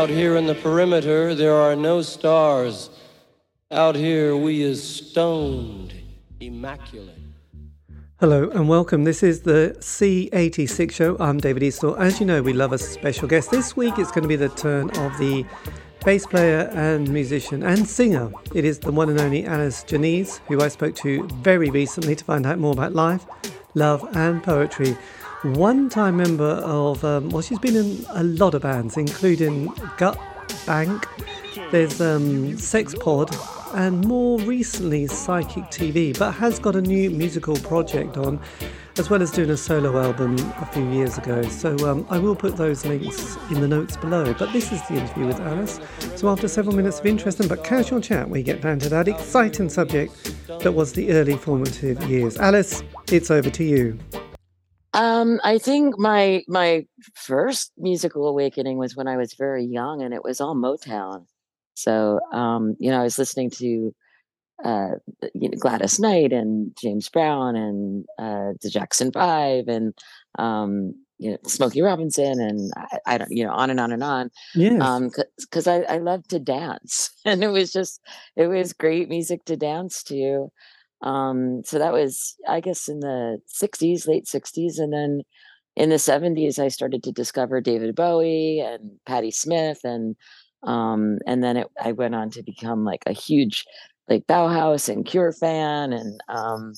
Out here in the perimeter, there are no stars. Out here, we is stoned, immaculate. Hello and welcome. This is the C86 show. I'm David Eastaugh. As you know, we love a special guest. This week it's going to be the turn of the bass player and musician and singer. It is the one and only Alice Genese, who I spoke to very recently to find out more about life, love, and poetry. One time member of, um, well, she's been in a lot of bands, including Gut Bank, there's um, Sexpod, and more recently Psychic TV, but has got a new musical project on, as well as doing a solo album a few years ago. So um, I will put those links in the notes below. But this is the interview with Alice. So after several minutes of interesting but casual chat, we get down to that exciting subject that was the early formative years. Alice, it's over to you. Um, I think my my first musical awakening was when I was very young, and it was all Motown. So, um, you know, I was listening to uh, you know, Gladys Knight and James Brown and uh, the Jackson Five and um, you know Smokey Robinson and I, I, don't you know on and on and on. Yeah. Because um, I, I love to dance and it was just it was great music to dance to. Um, so that was I guess in the '60s, late '60s, and then in the '70s I started to discover David Bowie and Patti Smith and um, and then it, I went on to become like a huge like Bauhaus and Cure fan. And um,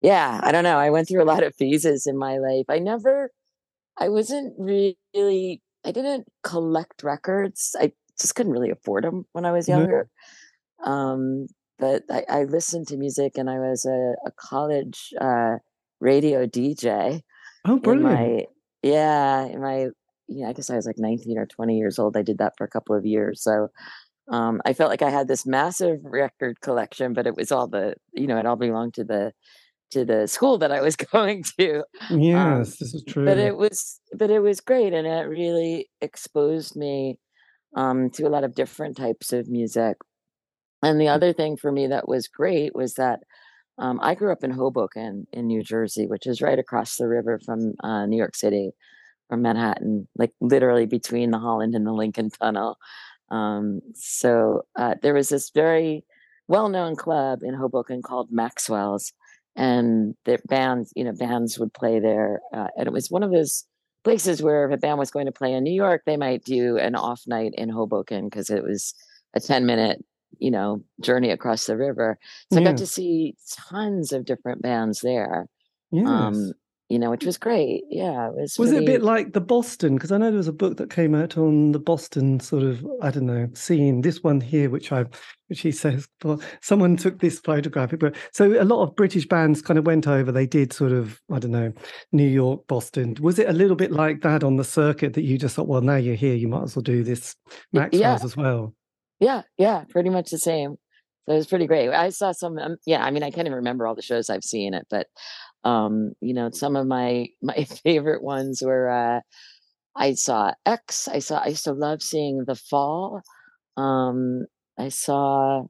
yeah, I don't know. I went through a lot of phases in my life. I never, I wasn't really, I didn't collect records. I just couldn't really afford them when I was younger. Mm-hmm. Um, but I, I, listened to music and I was a, a college uh, radio DJ. Oh, brilliant. In my, yeah, in my yeah, I guess I was like 19 or 20 years old. I did that for a couple of years. So um, I felt like I had this massive record collection, but it was all the, you know, it all belonged to the to the school that I was going to. Um, yes, um, this is true. But it was but it was great and it really exposed me um, to a lot of different types of music. And the other thing for me that was great was that um, I grew up in Hoboken in New Jersey, which is right across the river from uh, New York City from Manhattan, like literally between the Holland and the Lincoln Tunnel. Um, so uh, there was this very well-known club in Hoboken called Maxwell's, and the bands, you know, bands would play there, uh, and it was one of those places where if a band was going to play in New York, they might do an off night in Hoboken because it was a ten-minute, you know, journey across the river. So. I got to see tons of different bands there. Um, yes. Um, you know, which was great. Yeah, it was. Was it a bit like the Boston? Because I know there was a book that came out on the Boston sort of, I don't know, scene. This one here, which I, which he says, well, someone took this photographic But so a lot of British bands kind of went over. They did sort of, I don't know, New York, Boston. Was it a little bit like that on the circuit that you just thought, well, now you're here, you might as well do this Maxwell's yeah. as well? Yeah, yeah, pretty much the same. So it was pretty great. I saw some, um, yeah. I mean, I can't even remember all the shows I've seen it, but um, you know, some of my my favorite ones were uh, I saw X. I saw I used to love seeing The Fall. Um, I saw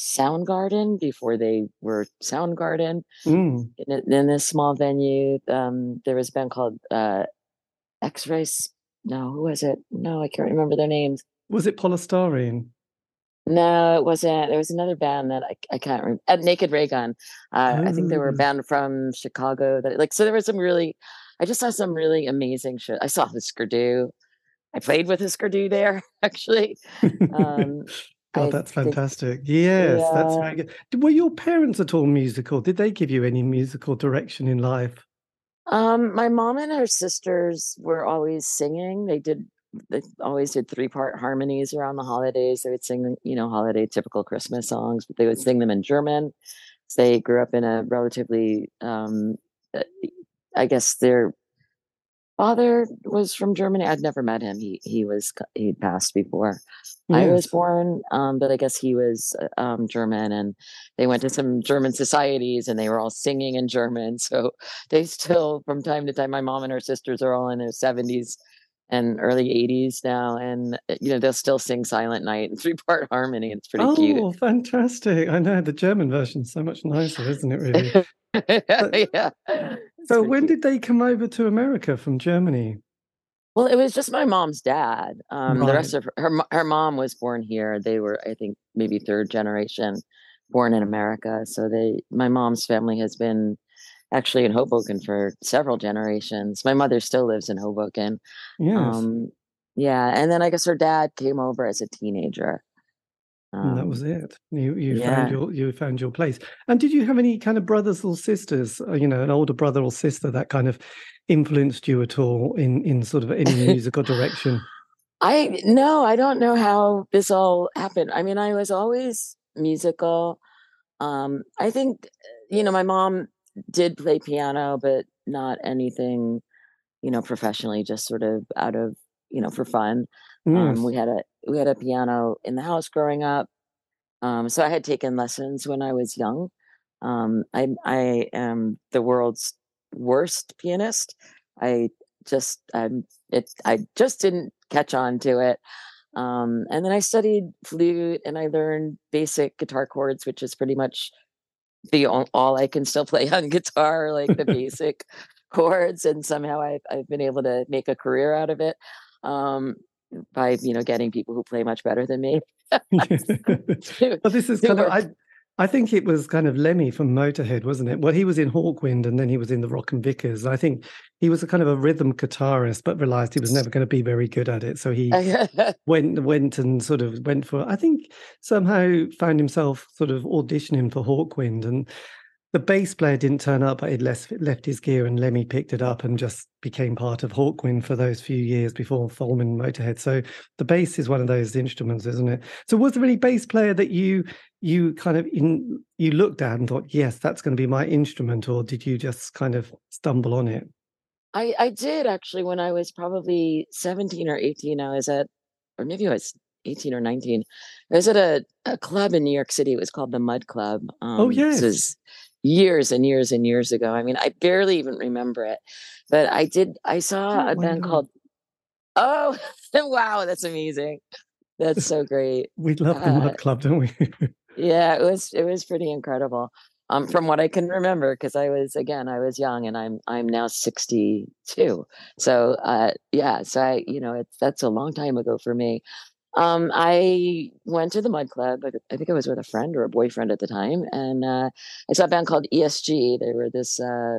Soundgarden before they were Soundgarden mm. in, in this small venue. Um, there was a band called uh, X Race. No, who was it? No, I can't remember their names. Was it Polystyrene? No, it wasn't. There was another band that I, I can't remember. Uh, Naked Raygun. Uh, I think they were a oh. band from Chicago. That like so there was some really. I just saw some really amazing shit. I saw Husker Du. I played with Husker Du there actually. Um, God, that's fantastic. yes, yeah. that's very good. Were your parents at all musical? Did they give you any musical direction in life? Um, my mom and her sisters were always singing. They did they always did three part harmonies around the holidays. They would sing, you know, holiday typical Christmas songs, but they would sing them in German. They grew up in a relatively, um, uh, I guess their father was from Germany. I'd never met him. He he was he passed before yes. I was born, um, but I guess he was uh, um, German. And they went to some German societies, and they were all singing in German. So they still, from time to time, my mom and her sisters are all in their seventies and early 80s now and uh, you know they'll still sing silent night in three part harmony it's pretty oh, cute oh fantastic i know the german version's so much nicer isn't it really but, yeah so when cute. did they come over to america from germany Well, it was just my mom's dad. Um, the rest of her, her her mom was born here. They were, I think, maybe third generation born in America. So they, my mom's family has been actually in Hoboken for several generations. My mother still lives in Hoboken. Yes. Um, yeah, and then I guess her dad came over as a teenager. And that Um, was it. You you found your you found your place. And did you have any kind of brothers or sisters? uh, You know, an older brother or sister that kind of influenced you at all in in sort of any musical direction? I no, I don't know how this all happened. I mean, I was always musical. Um, I think, you know, my mom did play piano, but not anything, you know, professionally, just sort of out of, you know, for fun. Um, we had a we had a piano in the house growing up. Um, so I had taken lessons when I was young. Um, I I am the world's worst pianist. I just I'm it I just didn't catch on to it. Um, and then I studied flute and I learned basic guitar chords, which is pretty much the all, I can still play on guitar, like the basic chords. And somehow I've I've been able to make a career out of it. Um, by you know getting people who play much better than me to, Well, this is kind of I I think it was kind of Lemmy from Motorhead, wasn't it? Well, he was in Hawkwind and then he was in the Rockin' Vickers. I think he was a kind of a rhythm guitarist, but realized he was never going to be very good at it. So he went went and sort of went for I think somehow found himself sort of auditioning for Hawkwind and the bass player didn't turn up, but he'd left, left his gear and Lemmy picked it up and just became part of Hawkwind for those few years before forming Motorhead. So the bass is one of those instruments, isn't it? So was there any bass player that you you kind of in you looked at and thought, yes, that's going to be my instrument, or did you just kind of stumble on it? I I did actually when I was probably 17 or 18. I was at, or maybe I was 18 or 19. I was at a, a club in New York City. It was called the Mud Club. Oh Um, this yes, is years and years and years ago. I mean, I barely even remember it, but I did. I saw oh a band called. Oh, wow, that's amazing. That's so great. we love the Uh, Club, don't we? yeah, it was it was pretty incredible. Um, from what I can remember, because I was again, I was young, and I'm I'm now 62. So uh, yeah, so I you know it's that's a long time ago for me. Um, I went to the Mud Club. I, think I was with a friend or a boyfriend at the time, and uh, I saw a band called ESG. They were this uh,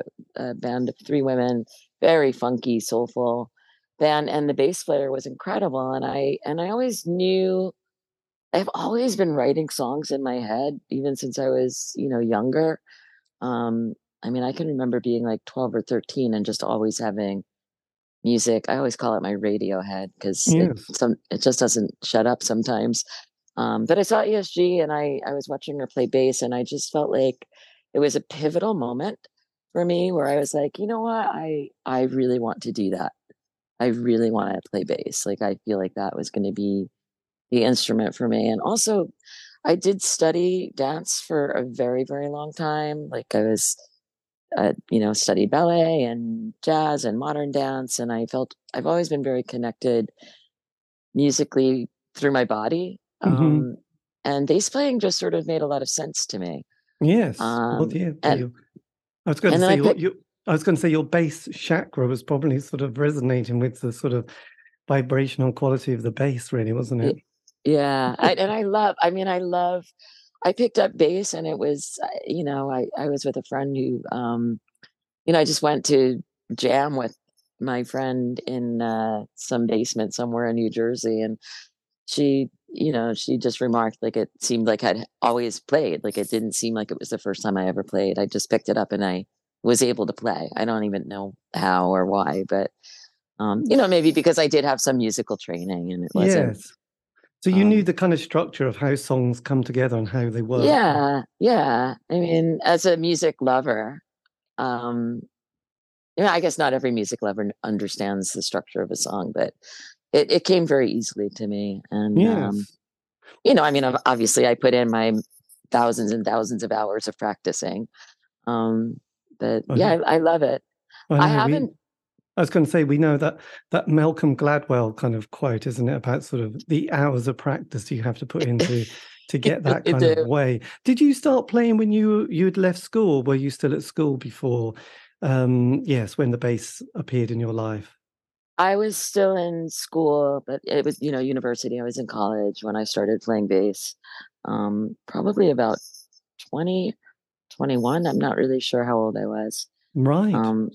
band of three women, very funky, soulful band, and the bass player was incredible. And I and I always knew I've always been writing songs in my head, even since I was, you know, younger. Um, I mean, I can remember being like 12 or 13 and just always having music. I always call it my radio head because it yes. some it just doesn't shut up sometimes. Um, but I saw ESG and I I was watching her play bass and I just felt like it was a pivotal moment for me where I was like, you know what, I I really want to do that. I really want to play bass. Like I feel like that was going to be the instrument for me. And also, I did study dance for a very, very long time. Like I was, uh, you know, studied ballet and jazz and modern dance. And I felt I've always been very connected musically through my body. hmm Um, and bass playing just sort of made a lot of sense to me. Yes. Well, Um, yeah. and I was going to say I your, picked your I was going to say your bass chakra was probably sort of resonating with the sort of vibrational quality of the bass, really, wasn't it? yeah, I, and I love. I mean, I love. I picked up bass, and it was, uh, you know, I I was with a friend who, um, you know, I just went to jam with my friend in uh, some basement somewhere in New Jersey, and she, you know, she just remarked like it seemed like I'd always played. Like it didn't seem like it was the first time I ever played. I just picked it up and I was able to play. I don't even know how or why, but um, you know, maybe because I did have some musical training and it wasn't. Yes. So you knew Um, the kind of structure of how songs come together and how they work. yeah, yeah. I mean, as a music lover, um, you know, I guess not every music lover understands the structure of a song, but it, it came very easily to me. And, um, you know, I mean, obviously I put in my thousands and thousands of hours of practicing. Um, but I yeah. I, I love it. I I haven't, I was going to say we know that that Malcolm Gladwell kind of quote, isn't it, about sort of the hours of practice you have to put into to get that kind of way. Did you start playing when you you had left school? Were you still at school before? Um, yes, when the bass appeared in your life. I was still in school, but it was, you know, university. I was in college when I started playing bass. Um, probably about 20, 21. I'm not really sure how old I was. Right. Um,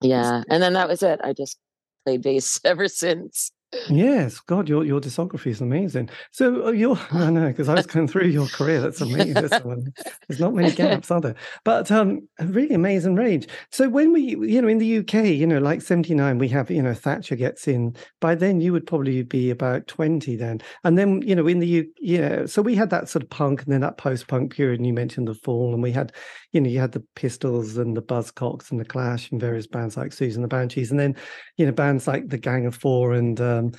yeah. And then that was it. I just played bass ever since. Yes, God, your your discography is amazing. So uh, you're, I know, because I was going through your career. That's amazing. There's not many gaps, are there? But um, a really amazing range. So when we, you know, in the UK, you know, like '79, we have, you know, Thatcher gets in. By then, you would probably be about 20 then, and then, you know, in the U, yeah. So we had that sort of punk, and then that post-punk period. And you mentioned the Fall, and we had, you know, you had the Pistols and the Buzzcocks and the Clash and various bands like Siouxsie and the Banshees, and then, you know, bands like the Gang of Four and uh, um,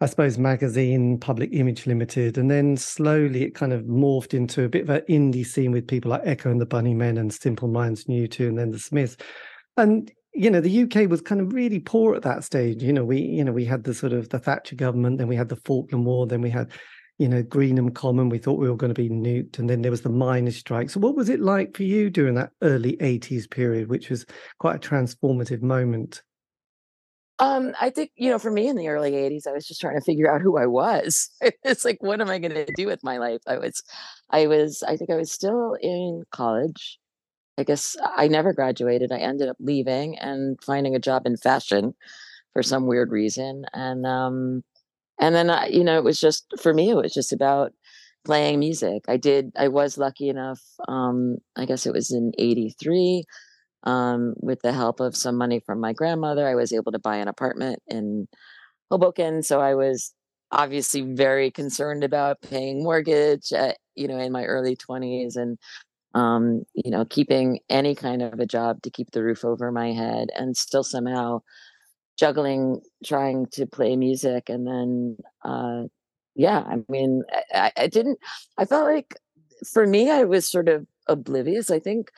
I suppose magazine, Public Image Limited, and then slowly it kind of morphed into a bit of an indie scene with people like Echo and the Bunnymen and Simple Minds U2, and then the Smiths. And you know, the UK was kind of really poor at that stage. You know, we you know we had the sort of the Thatcher government, then we had the Falkland War, then we had you know Greenham Common. We thought we were going to be nuked, and then there was the miners' strike. So, what was it like for you during that early '80s period, which was quite a transformative moment? Um, I think, you know, for me in the early 80s, I was just trying to figure out who I was. it's like, what am I going to do with my life? I was, I was, I think I was still in college. I guess I never graduated. I ended up leaving and finding a job in fashion for some weird reason. And, um, and then, I, you know, it was just, for me, it was just about playing music. I did, I was lucky enough, um, I guess it was in 83 um, with the help of some money from my grandmother, I was able to buy an apartment in Hoboken. So I was obviously very concerned about paying mortgage, at, you know, in my early 20s and, um, you know, keeping any kind of a job to keep the roof over my head and still somehow juggling trying to play music. And then, uh, yeah, I mean, I, I didn't, I felt like for me, I was sort of oblivious. I think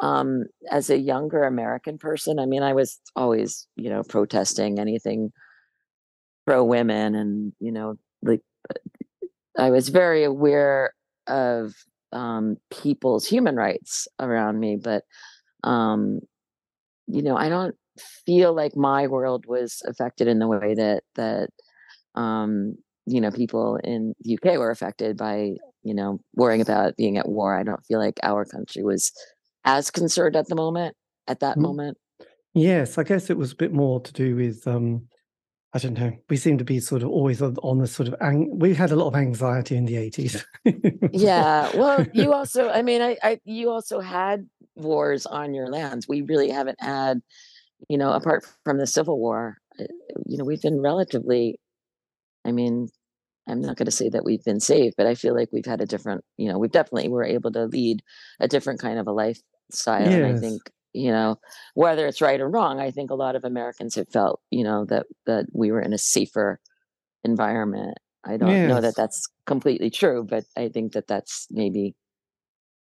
um, as a younger American person, I mean, I was always, you know, protesting anything pro women and, you know, like I was very aware of um, people's human rights around me, but, um, you know, I don't feel like my world was affected in the way that, that, um, you know, people in the UK were affected by, you know, worrying about being at war. I don't feel like our country was as concerned at the moment, at that mm. moment? Yes, I guess it was a bit more to do with um I don't know. We seem to be sort of always on, on the sort of ang- we had a lot of anxiety in the 80s. yeah. Well, you also I mean I, I you also had wars on your lands. We really haven't had you know apart from the Civil War, uh, you know, we've been relatively I mean, I'm not going to say that we've been saved, but I feel like we've had a different, you know, we've definitely were able to lead a different kind of a lifestyle. Yes. And I think, you know, whether it's right or wrong, I think a lot of Americans have felt, you know, that that we were in a safer environment. I don't yes. know that that's completely true, but I think that that's maybe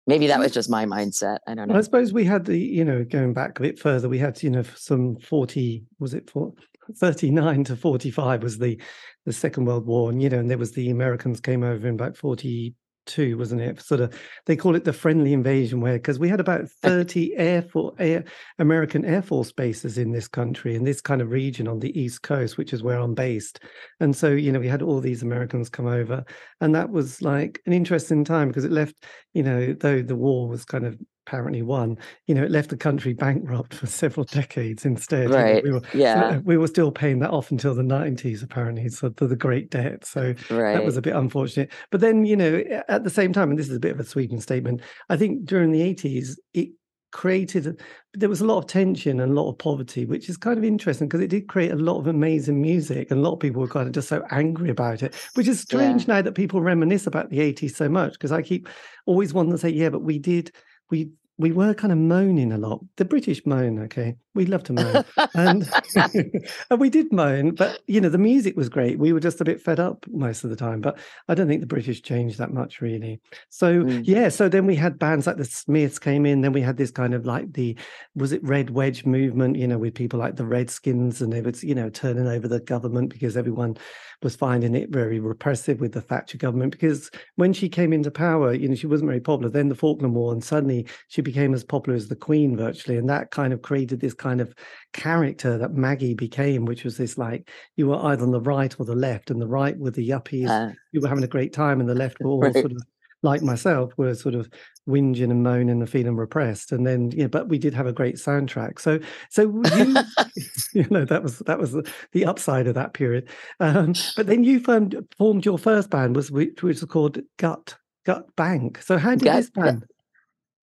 maybe that was just my mindset. I don't know. I suppose we had the, you know, going back a bit further, we had, you know, some 40, was it for 39 to 45 was the the Second World War, and you know, and there was the Americans came over in about 40 two, wasn't it? Sort of, they call it the friendly invasion, where because we had about uh, thirty air, for, air American Air Force bases in this country, in this kind of region on the East Coast, which is where I'm based, and so you know we had all these Americans come over, and that was like an interesting time because it left, you know, though the war was kind of apparently won, you know, it left the country bankrupt for several decades instead. Right. We were, yeah. we were still paying that off until the 90s, apparently. So the, the Great Debt. So right. that was a bit unfortunate. But then, you know, at the same time, and this is a bit of a sweeping statement, I think during the 80s, it created there was a lot of tension and a lot of poverty which is kind of interesting because it did create a lot of amazing music and a lot of people were kind of just so angry about it which is strange yeah. now that people reminisce about the 80s so much because i keep always wanting to say yeah but we did we we were kind of moaning a lot. The British moan, okay. We love to moan. and, and we did moan, but you know, the music was great. We were just a bit fed up most of the time. But I don't think the British changed that much really. So mm. yeah, so then we had bands like the Smiths came in, then we had this kind of like the was it Red Wedge movement, you know, with people like the Redskins and they would, you know, turning over the government because everyone was finding it very repressive with the Thatcher government because when she came into power, you know, she wasn't very popular. Then the Falkland War, and suddenly she became as popular as the Queen virtually, and that kind of created this kind of character that Maggie became, which was this like you were either on the right or the left, and the right were the yuppies, uh, you were having a great time, and the left were all right. sort of like myself, were sort of whinging and moaning and feeling repressed. And then, yeah, but we did have a great soundtrack. So, so you, you know, that was that was the upside of that period. Um, but then you formed formed your first band was which, which was called Gut Gut Bank. So how did Gut, this band?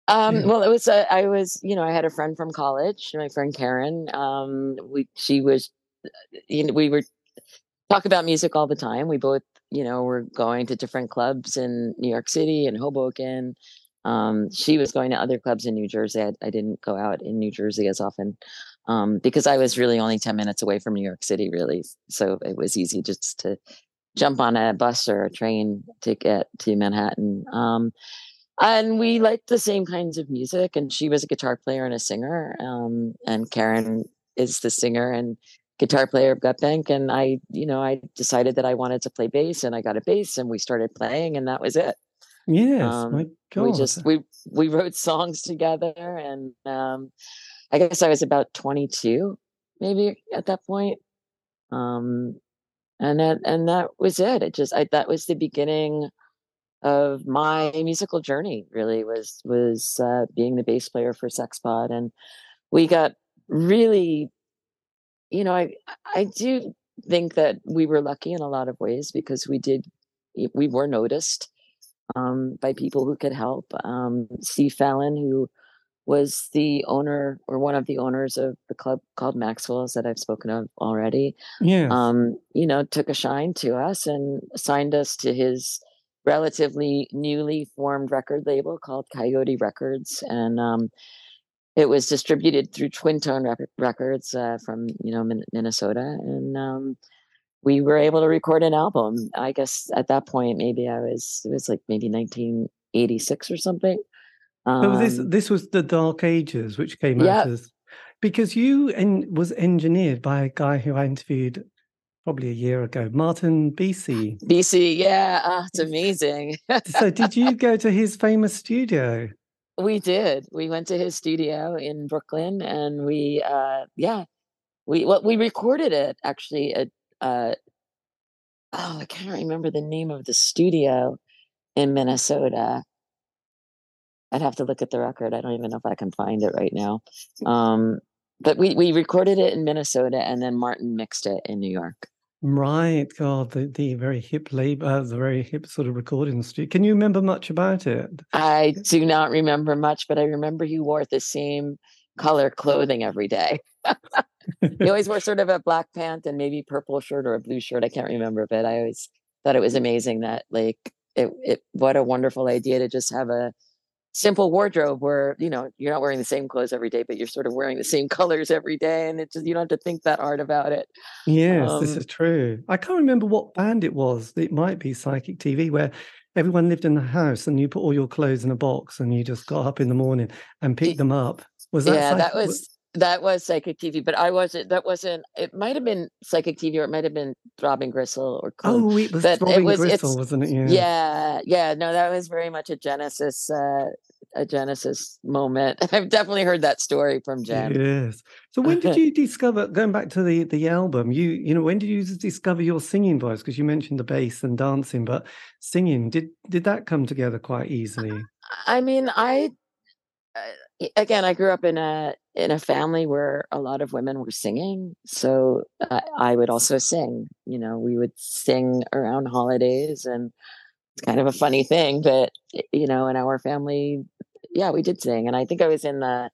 Um, yeah. Well, it was a, I was you know I had a friend from college, my friend Karen. Um, we she was, you know, we were talk about music all the time. We both you know were going to different clubs in New York City and Hoboken. Um, she was going to other clubs in New Jersey. I, I didn't go out in New Jersey as often um, because I was really only 10 minutes away from New York City, really. So it was easy just to jump on a bus or a train to get to Manhattan. Um, and we liked the same kinds of music. And she was a guitar player and a singer. Um, and Karen is the singer and guitar player of Gut Bank. And I, you know, I decided that I wanted to play bass and I got a bass and we started playing and that was it. Yes, um, my God. we just we we wrote songs together, and um, I guess I was about twenty two, maybe at that point. Um, and that and that was it. It just I, that was the beginning of my musical journey. Really was was uh, being the bass player for Sexpod, and we got really, you know, I I do think that we were lucky in a lot of ways because we did we were noticed um, by people who could help. Um, Steve Fallon, who was the owner or one of the owners of the club called Maxwell's that I've spoken of already. Yeah. Um, you know, took a shine to us and signed us to his relatively newly formed record label called Coyote Records. And um, it was distributed through Twin Tone Rec- Records uh, from, you know, Min- Minnesota. And um, we were able to record an album. I guess at that point, maybe I was, it was like maybe 1986 or something. Um, this this was the Dark Ages, which came out as because you and was engineered by a guy who I interviewed probably a year ago, Martin Bisi. Bisi, yeah, oh, it's amazing. so, did you go to his famous studio? We did. We went to his studio in Brooklyn, and we, uh, yeah, we well, we recorded it actually at, uh, oh, I can't remember the name of the studio in Minnesota. I'd have to look at the record. I don't even know if I can find it right now. Um, but we we recorded it in Minnesota, and then Martin mixed it in New York. Right, God, the, the very hip labor, the very hip sort of recording studio. Can you remember much about it? I do not remember much, but I remember he wore the same color clothing every day. he always wore sort of a black pant and maybe purple shirt or a blue shirt. I can't remember, but I always thought it was amazing that like it, it what a wonderful idea to just have a simple wardrobe where you know you're not wearing the same clothes every day but you're sort of wearing the same colors every day and it just you don't have to think that hard about it. Yes um, this is true. I can't remember what band it was. It might be psychic tv where everyone lived in the house and you put all your clothes in a box and you just got up in the morning and picked them up. Was that yeah psychic? that was that was psychic tv but i wasn't that wasn't it might have been psychic tv or it might have been throbbing gristle or oh it was but throbbing it was, gristle wasn't it? Yeah. Yeah yeah no that was very much a genesis uh a genesis moment. I've definitely heard that story from Gen. Yes. So when did you discover going back to the the album you you know when did you discover your singing voice? Because you mentioned the bass and dancing but singing did did that come together quite easily? I mean i uh, again i grew up in a in a family where a lot of women were singing. So uh, I would also sing. You know, we would sing around holidays, and it's kind of a funny thing, but you know, in our family, yeah, we did sing. And I think I was in the,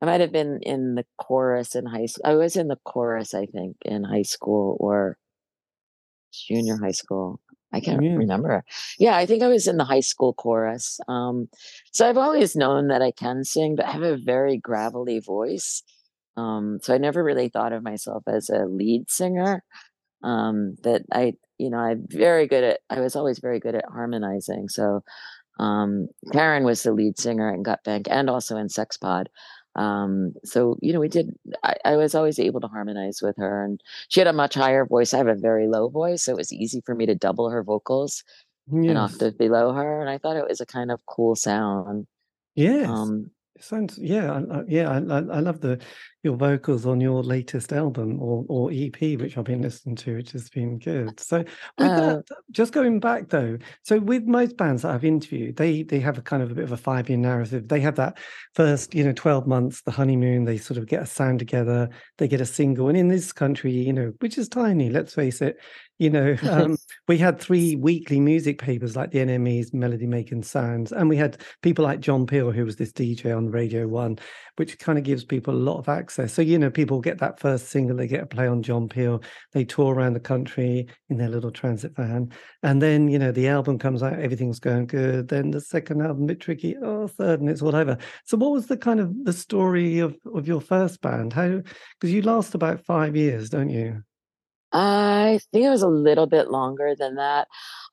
I might have been in the chorus in high school. I was in the chorus, I think, in high school or junior high school. I can't yeah. remember. Yeah, I think I was in the high school chorus. Um, so I've always known that I can sing, but I have a very gravelly voice. Um, so I never really thought of myself as a lead singer. Um, that I, you know, I'm very good at. I was always very good at harmonizing. So um, Karen was the lead singer in Gut Bank and also in Sexpod. Um, so you know, we did. I, I, was always able to harmonize with her, and she had a much higher voice. I have a very low voice, so it was easy for me to double her vocals yes. an octave below her, and I thought it was a kind of cool sound. yeah Um, Sounds yeah, I, yeah. I, I love the your vocals on your latest album or or EP, which I've been listening to, which has been good. So Uh, that, just going back though, so with most bands that I've interviewed, they they have a kind of a bit of a five year narrative. They have that first, you know, twelve months, the honeymoon. They sort of get a sound together, they get a single, and in this country, you know, which is tiny, let's face it, you know, um, we had three weekly music papers like the NME's Melody Maker Sounds, and we had people like John Peel, who was this DJ on Radio One, which kind of gives people a lot of access. So, you know, people get that first single, they get a play on John Peel, they tour around the country in their little transit van. And then, you know, the album comes out, everything's going good. Then the second album, bit tricky. Oh, third, and it's whatever. So, what was the kind of the story of, of your first band? How, because you last about five years, don't you? I think it was a little bit longer than that.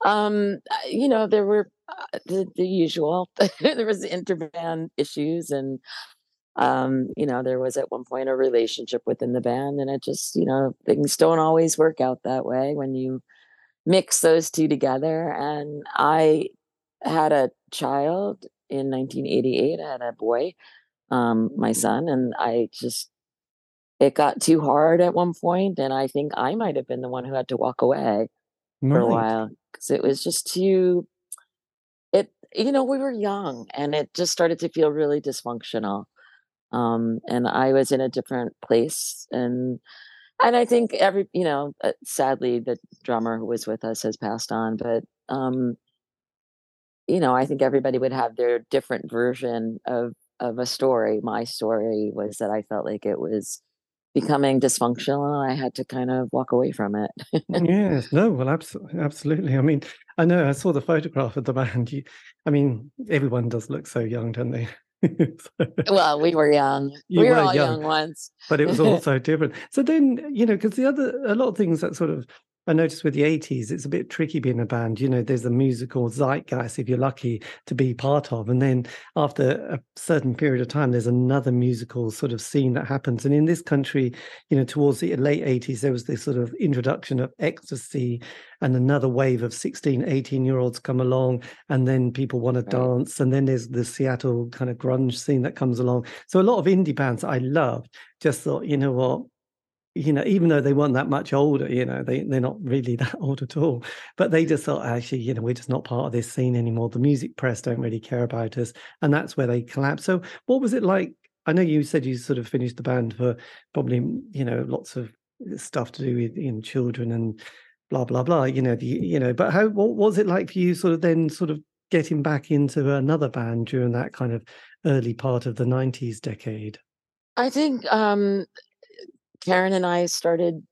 Um, you know, there were uh, the, the usual. there was interband issues, and um, you know, there was at one point a relationship within the band, and it just, you know, things don't always work out that way when you mix those two together. And I had a child in 1988. I had a boy, um, my son, and I just it got too hard at one point, and I think I might have been the one who had to walk away for a while because it was just too it you know, we were young and it just started to feel really dysfunctional. Um, and I was in a different place and and I think every you know, uh, sadly the drummer who was with us has passed on, but um, you know, I think everybody would have their different version of of a story. My story was that I felt like it was becoming dysfunctional and I had to kind of walk away from it. Yes, no, well, absolutely, absolutely. I mean, I know I saw the photograph of the band. You, I mean, everyone does look so young, don't they? Well, we were young. you We were were all young, young once. but it was also different. So then, you know, because the other, a lot of things that sort of, I noticed with the 80s, it's a bit tricky being a band. You know, there's a musical zeitgeist, if you're lucky to be part of. And then after a certain period of time, there's another musical sort of scene that happens. And in this country, you know, towards the late 80s, there was this sort of introduction of ecstasy and another wave of 16, 18 year olds come along. And then people want to Right. dance. And then there's the Seattle kind of grunge scene that comes along. So a lot of indie bands I loved just thought, you know what, you know, even though they weren't that much older, you know, they they're not really that old at all. But they just thought, actually, you know, we're just not part of this scene anymore. The music press don't really care about us, and that's where they collapsed. So, what was it like? I know you said you sort of finished the band for probably, you know, lots of stuff to do with in children and blah blah blah. You know, the you know, but how what was it like for you? Sort of then sort of getting back into another band during that kind of early part of the '90s decade. I think um, Karen and I started,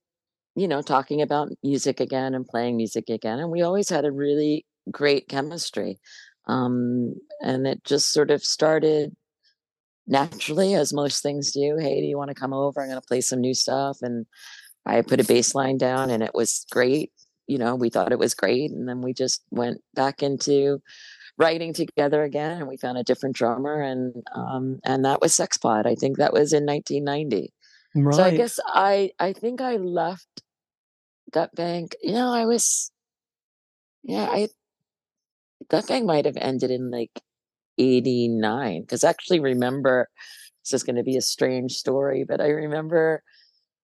you know, talking about music again and playing music again, and we always had a really great chemistry. Um, and it just sort of started naturally, as most things do. Hey, do you want to come over? I'm going to play some new stuff. And I put a bass line down, and it was great. You know, we thought it was great. And then we just went back into writing together again, and we found a different drummer, and um, and that was Sexpod. I think that was in 1990. So I guess I I think I left that Bank. You know, I was yeah, I Gut Bank might have ended in like 89 because I actually remember this is going to be a strange story, but I remember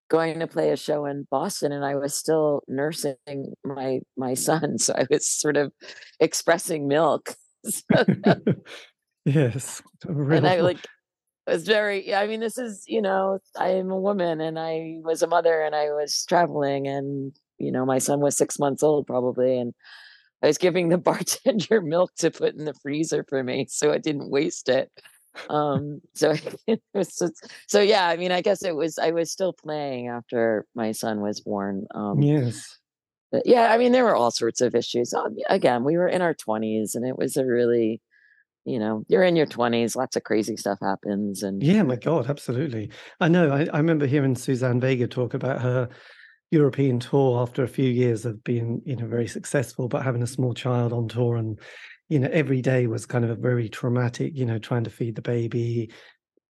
going to play a show in Boston and I was still nursing my my son, so I was sort of expressing milk. So yes, a real and I like was very I mean this is you know I am a woman and I was a mother and I was traveling and you know my son was six months old probably and I was giving the bartender milk to put in the freezer for me so I didn't waste it um so it was just, so yeah I mean I guess it was I was still playing after my son was born um yes. yeah I mean there were all sorts of issues um, again we were in our 20s and it was a really you know you're in your 20s lots of crazy stuff happens and Yeah, my God, absolutely. I know. I, I remember hearing Suzanne Vega talk about her European tour after a few years of being, you know, very successful, but having a small child on tour and, you know, every day was kind of a very traumatic, you know, trying to feed the baby,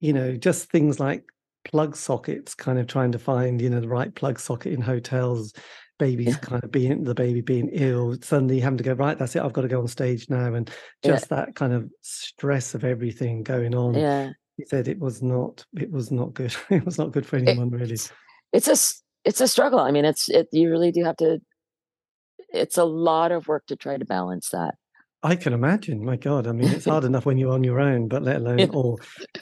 you know, just things like plug sockets, kind of trying to find, you know, the right plug socket in hotels, babies yeah kind of being the baby being ill, suddenly having to go, right, that's it, I've got to go on stage now. And yeah just that kind of stress of everything going on yeah he said it was not it was not good. it was not good for anyone really. It's, it's a it's a struggle. I mean, it's it you really do have to it's a lot of work to try to balance that. I can imagine. My God, I mean, it's hard enough when you're on your own, but let alone or,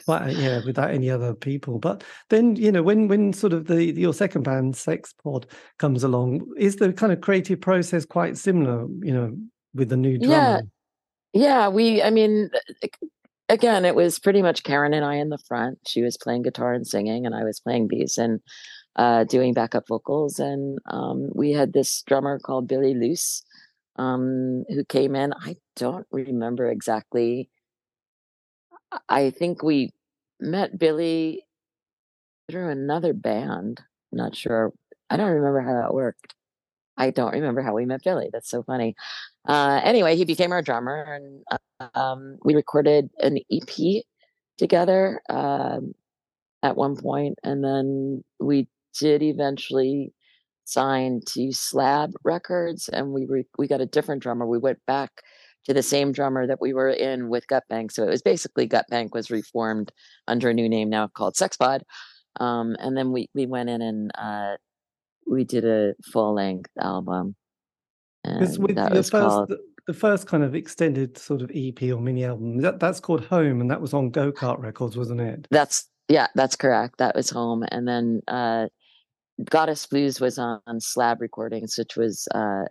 but, yeah, without any other people. But then, you know, when when sort of the your second band, Sex Pod, comes along, is the kind of creative process quite similar? You know, with the new drummer. Yeah, yeah. We, I mean, again, it was pretty much Karen and I in the front. She was playing guitar and singing, and I was playing bass and uh, doing backup vocals. And um, we had this drummer called Billy Luce um, who came in. I don't remember exactly. I think we met Billy through another band. Not sure. I don't remember how that worked. I don't remember how we met Billy. That's so funny. Uh, anyway, he became our drummer, and uh, um, we recorded an EP together um, at one point, and then we did eventually signed to Slab Records, and we re- we got a different drummer. We went back to the same drummer that we were in with Gut Bank. So it was basically Gut Bank was reformed under a new name now called Sexpod. Um, and then we we went in and uh, we did a full length album. Because with the first called... the first kind of extended sort of EP or mini album that that's called Home, and that was on Go Kart Records, wasn't it? That's yeah, that's correct. That was Home, and then uh, Goddess Blues was on, on Slab Recordings, which was, uh,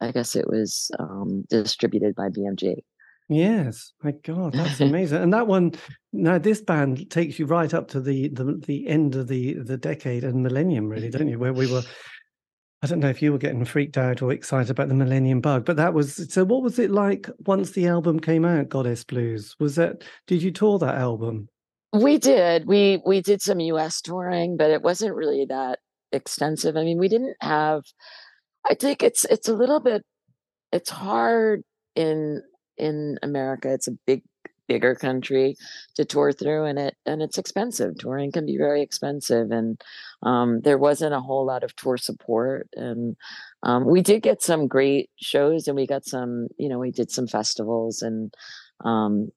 I guess it was um, distributed by BMG. Yes, my God, that's amazing. and that one, now this band takes you right up to the the, the end of the the decade and millennium, really, don't you? Where we were. I don't know if you were getting freaked out or excited about the Millennium Bug, but that was so. What was it like once the album came out, Goddess Blues? Was that did you tour that album? We did. We we did some U.S. touring, but it wasn't really that extensive. I mean, we didn't have. I think it's it's a little bit. It's hard in in America. It's a big bigger country to tour through and it and it's expensive touring can be very expensive and um, there wasn't a whole lot of tour support and um, we did get some great shows and we got some you know we did some festivals and um,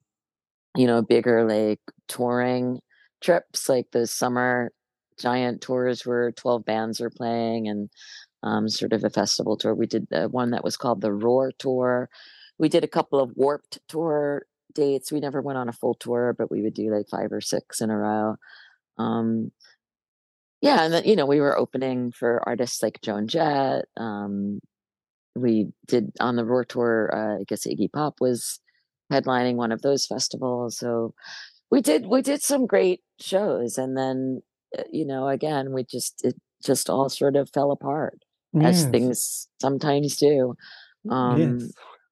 you know bigger like touring trips like the summer giant tours where 12 bands are playing and um, sort of a festival tour. We did the one that was called the Roar Tour. We did a couple of Warped Tour dates. We never went on a full tour, but we would do like five or six in a row. Um, yeah, and then you know we were opening for artists like Joan Jett. Um, we did on the Roar Tour. Uh, I guess Iggy Pop was headlining one of those festivals. So we did we did some great shows, and then uh, you know, again, we just it just all sort of fell apart yes. as things sometimes do. Um,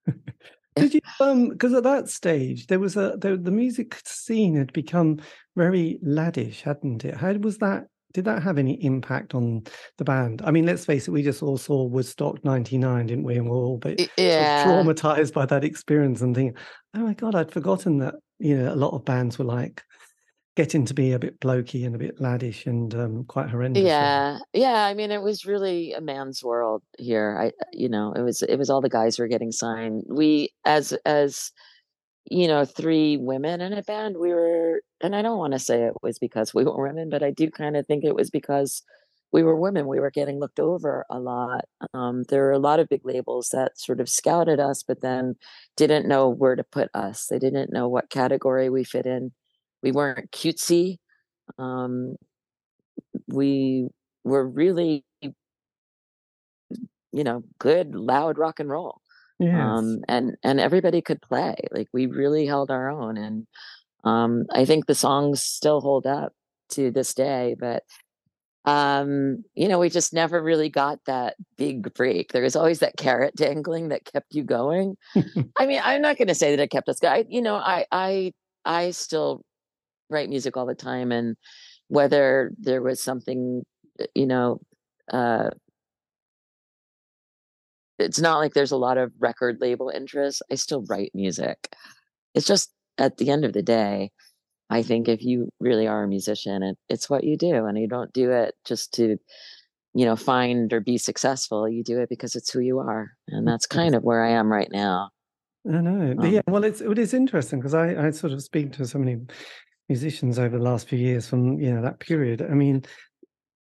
yes. Did you um because at that stage there was a the, the music scene had become very laddish, hadn't it? How was that did that have any impact on the band? I mean, let's face it, we just all saw Woodstock '99, didn't we? And we're all but yeah. sort of traumatized by that experience and thinking, "Oh my god, I'd forgotten that." You know, a lot of bands were like getting to be a bit blokey and a bit laddish and um, quite horrendous. Yeah, yeah. I mean, it was really a man's world here. I, you know, it was it was all the guys were getting signed. We, as as you know, three women in a band, we were, and I don't want to say it was because we were women, but I do kind of think it was because we were women. We were getting looked over a lot. Um, there were a lot of big labels that sort of scouted us, but then didn't know where to put us. They didn't know what category we fit in we weren't cutesy. Um, we were really, you know, good, loud rock and roll. Yes. Um, and and everybody could play. Like we really held our own, and um, I think the songs still hold up to this day. But um, you know, we just never really got that big break. There was always that carrot dangling that kept you going. I mean, I'm not going to say that it kept us going. You know, I I I still write music all the time and whether there was something uh, you know uh it's not like there's a lot of record label interest i still write music it's just at the end of the day i think if you really are a musician it, it's what you do and you don't do it just to you know find or be successful you do it because it's who you are and that's kind of where i am right now I know, um, yeah. Well, it's it is interesting because I I sort of speak to so many musicians over the last few years from you know that period. I mean,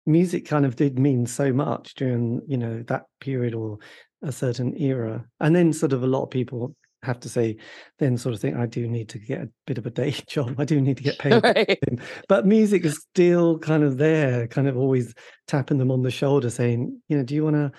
music kind of did mean so much during you know that period or a certain era, and then sort of a lot of people have to say then sort of think I do need to get a bit of a day job. I do need to get paid. Right. But music is still kind of there, kind of always tapping them on the shoulder saying, you know, do you want to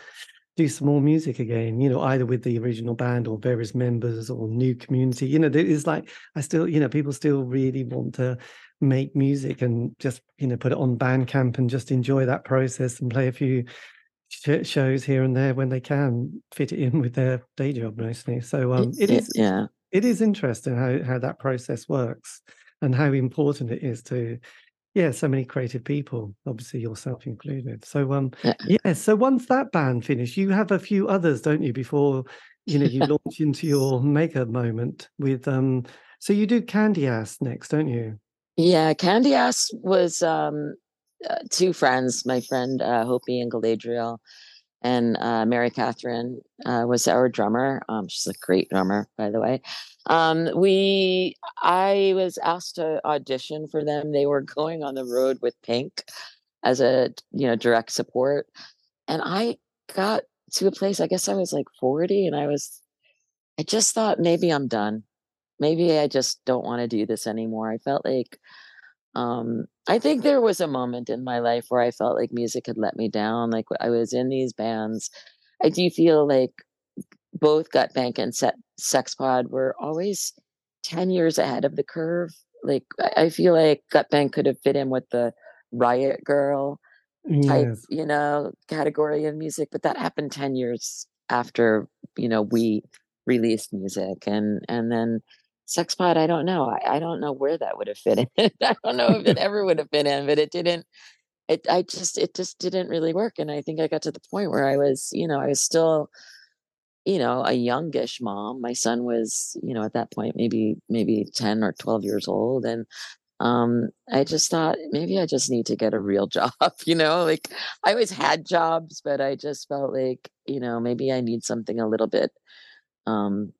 do some more music again, you know, either with the original band or various members or new community. You know, it's like I still, you know, people still really want to make music and just, you know, put it on Bandcamp and just enjoy that process and play a few sh- shows here and there when they can fit it in with their day job mostly. So um it is yeah. It is interesting how how that process works and how important it is to yeah, so many creative people, obviously yourself included. So um yeah. so once that band finished, you have a few others, don't you, before you know you launch into your mega moment with um so you do Candy Ass next, don't you? Yeah, Candy Ass was um uh, two friends, my friend uh Hopi and Galadriel and uh, Mary Catherine uh, was our drummer. Um, she's a great drummer, by the way. Um, we, I was asked to audition for them. They were going on the road with Pink as a you know direct support, and I got to a place. I guess I was like forty, and I was, I just thought maybe I'm done. Maybe I just don't want to do this anymore. I felt like um, I think there was a moment in my life where I felt like music had let me down. Like I was in these bands. I do feel like both Gut Bank and Se- Sexpod were always 10 years ahead of the curve. Like I feel like Gut Bank could have fit in with the Riot Grrrl type, yes. you know, category of music, but that happened 10 years after, you know, we released music and and then Sexpod i don't know I, I, don't know where that would have fit in i don't know if it ever would have fit in but it didn't it i just it just didn't really work and i think i got to the point where i was you know i was still you know a youngish mom my son was you know at that point maybe maybe 10 or 12 years old and um i just thought maybe i just need to get a real job you know like i always had jobs but i just felt like you know maybe i need something a little bit um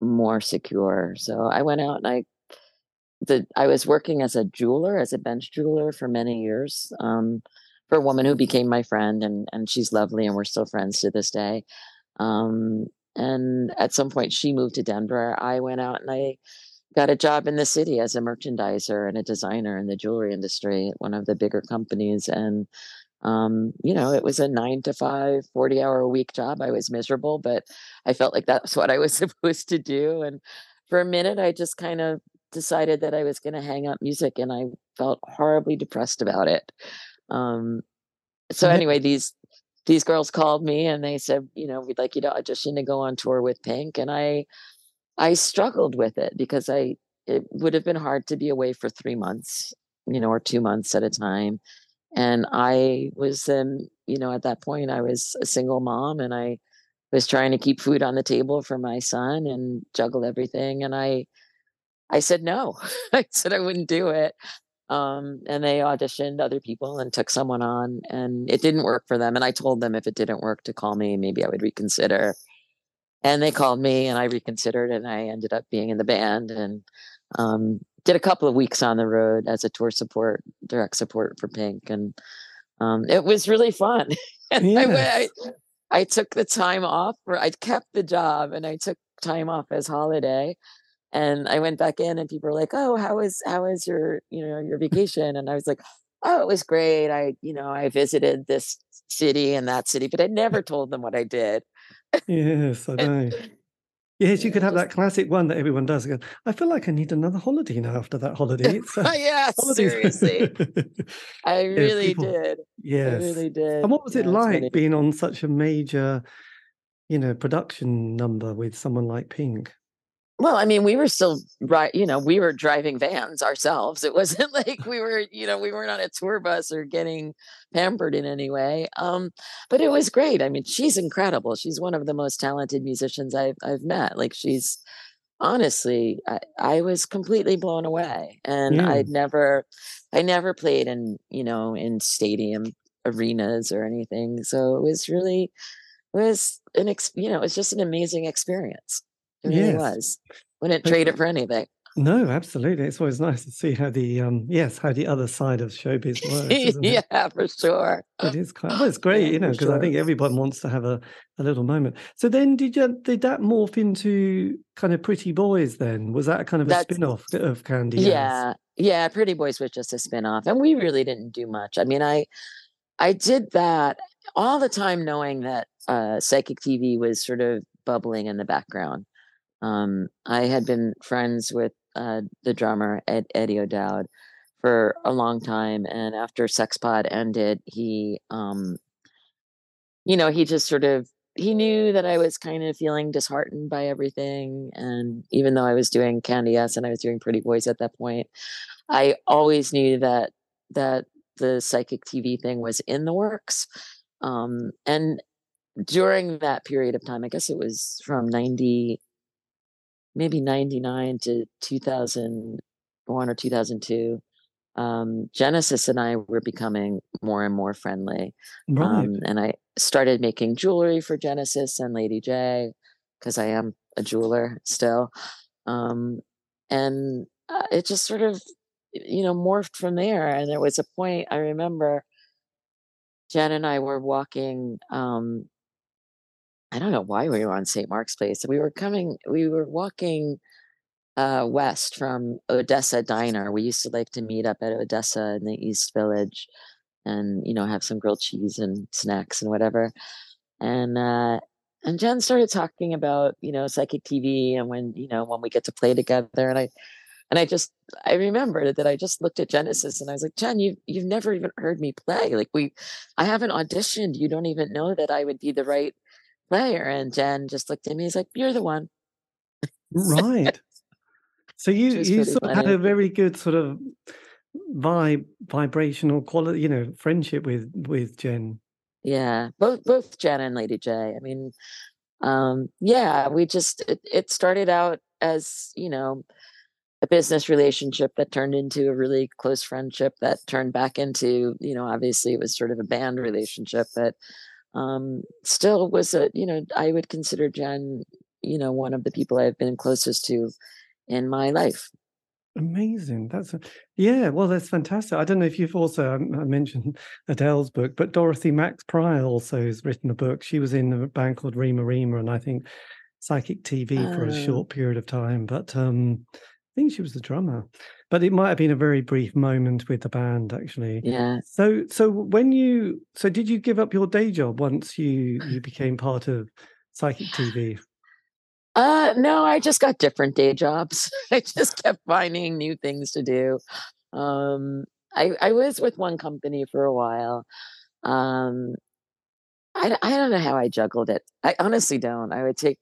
more secure. So I went out and I the I was working as a jeweler, as a bench jeweler for many years, um, for a woman who became my friend and and she's lovely and we're still friends to this day. Um, and at some point she moved to Denver. I went out and I got a job in the city as a merchandiser and a designer in the jewelry industry at one of the bigger companies and um, you know, it was a nine to five, 40 hour a week job. I was miserable, but I felt like that's what I was supposed to do. And for a minute, I just kind of decided that I was going to hang up music and I felt horribly depressed about it. Um, so anyway, these, these girls called me and they said, you know, we'd like you to audition to go on tour with Pink. And I, I struggled with it because I, it would have been hard to be away for three months, you know, or two months at a time and i was um you know at that point i was a single mom and i was trying to keep food on the table for my son and juggle everything and i i said no i said i wouldn't do it um, and they auditioned other people and took someone on and it didn't work for them and i told them if it didn't work to call me maybe i would reconsider and they called me and i reconsidered and i ended up being in the band and um, did a couple of weeks on the road as a tour support, direct support for Pink, and um, it was really fun. and. I, I, I, took the time off, or I kept the job, and I took time off as holiday. And I went back in, and people were like, "Oh, how was how was your you know your vacation?" And I was like, "Oh, it was great. I you know I visited this city and that city, but I never told them what I did." Yes, I know. Yes, you could have that classic one that everyone does. Again, I feel like I need another holiday now after that holiday. It's, uh, yes, seriously. I really people, did. Yes. I really did. And what was yeah, it like being on such a major, you know, production number with someone like Pink? Well, I mean, we were still right, you know, we were driving vans ourselves. It wasn't like we were, you know, we weren't on a tour bus or getting pampered in any way. Um, but it was great. I mean, she's incredible. She's one of the most talented musicians I've I've met. Like she's honestly, I, I was completely blown away. And yeah. I'd never I never played in, you know, in stadium arenas or anything. So it was really it was an ex you know, it was just an amazing experience. It really yes. was. Wouldn't trade it for anything. No, absolutely. It's always nice to see how the um yes, how the other side of showbiz works, isn't it? yeah, for sure. It is quite well, it's great, Yeah, you know, because I think everyone wants to have a, a little moment. So then did you did that morph into kind of Pretty Boys then? Was that kind of a That's spin-off of Candy yeah, yeah. Pretty Boys was just a spin-off, and we really didn't do much. I mean, I I did that all the time, knowing that uh, Psychic TV was sort of bubbling in the background. Um, I had been friends with uh, the drummer Ed, Eddie O'Dowd for a long time, and after Sexpod ended, he, um, you know, he just sort of he knew that I was kind of feeling disheartened by everything, and even though I was doing Candy Ass and I was doing Pretty Boys at that point, I always knew that that the Psychic TV thing was in the works. Um, and during that period of time, I guess it was from 90, maybe 99 to 2001 or 2002, um, Genesis and I were becoming more and more friendly. Right. Um, and I started making jewelry for Genesis and Lady Jaye because I am a jeweler still. Um, and uh, it just sort of, you know, morphed from there. And there was a point I remember Gen and I were walking. Um, I don't know why we were on St. Mark's Place. We were coming, we were walking uh, west from Odessa Diner. We used to like to meet up at Odessa in the East Village and, you know, have some grilled cheese and snacks and whatever. And, uh, and Gen started talking about, you know, psychic TV and when, you know, when we get to play together. And I, and I just, I remembered that I just looked at Genesis and I was like, Gen, you've you've never even heard me play. Like we, I haven't auditioned. You don't even know that I would be the right player. And Gen just looked at me. He's like, you're the one. Right. So you you sort of had a very good sort of vibe vibrational quality, you know, friendship with with Gen. Yeah, both both Gen and Lady Jaye. I mean, um, yeah, we just it, it started out as you know a business relationship that turned into a really close friendship that turned back into you know obviously it was sort of a band relationship, but um, still was a you know I would consider Gen you know one of the people I've been closest to in my life. Amazing. That's a, yeah. Well, that's fantastic. I don't know if you've also I I mentioned Adele's book, but Dorothy Max Prior also has written a book. She was in a band called Rema-Rema, and I think Psychic TV for a Uh, short period of time. But um, think she was the drummer. But it might have been a very brief moment with the band, actually. yeah, So, so when you, so did you give up your day job once you you became part of Psychic TV? Uh, no, I just got different day jobs. I just kept finding new things to do. Um, I I was with one company for a while. Um, I don't know how I juggled it. I honestly don't. I would take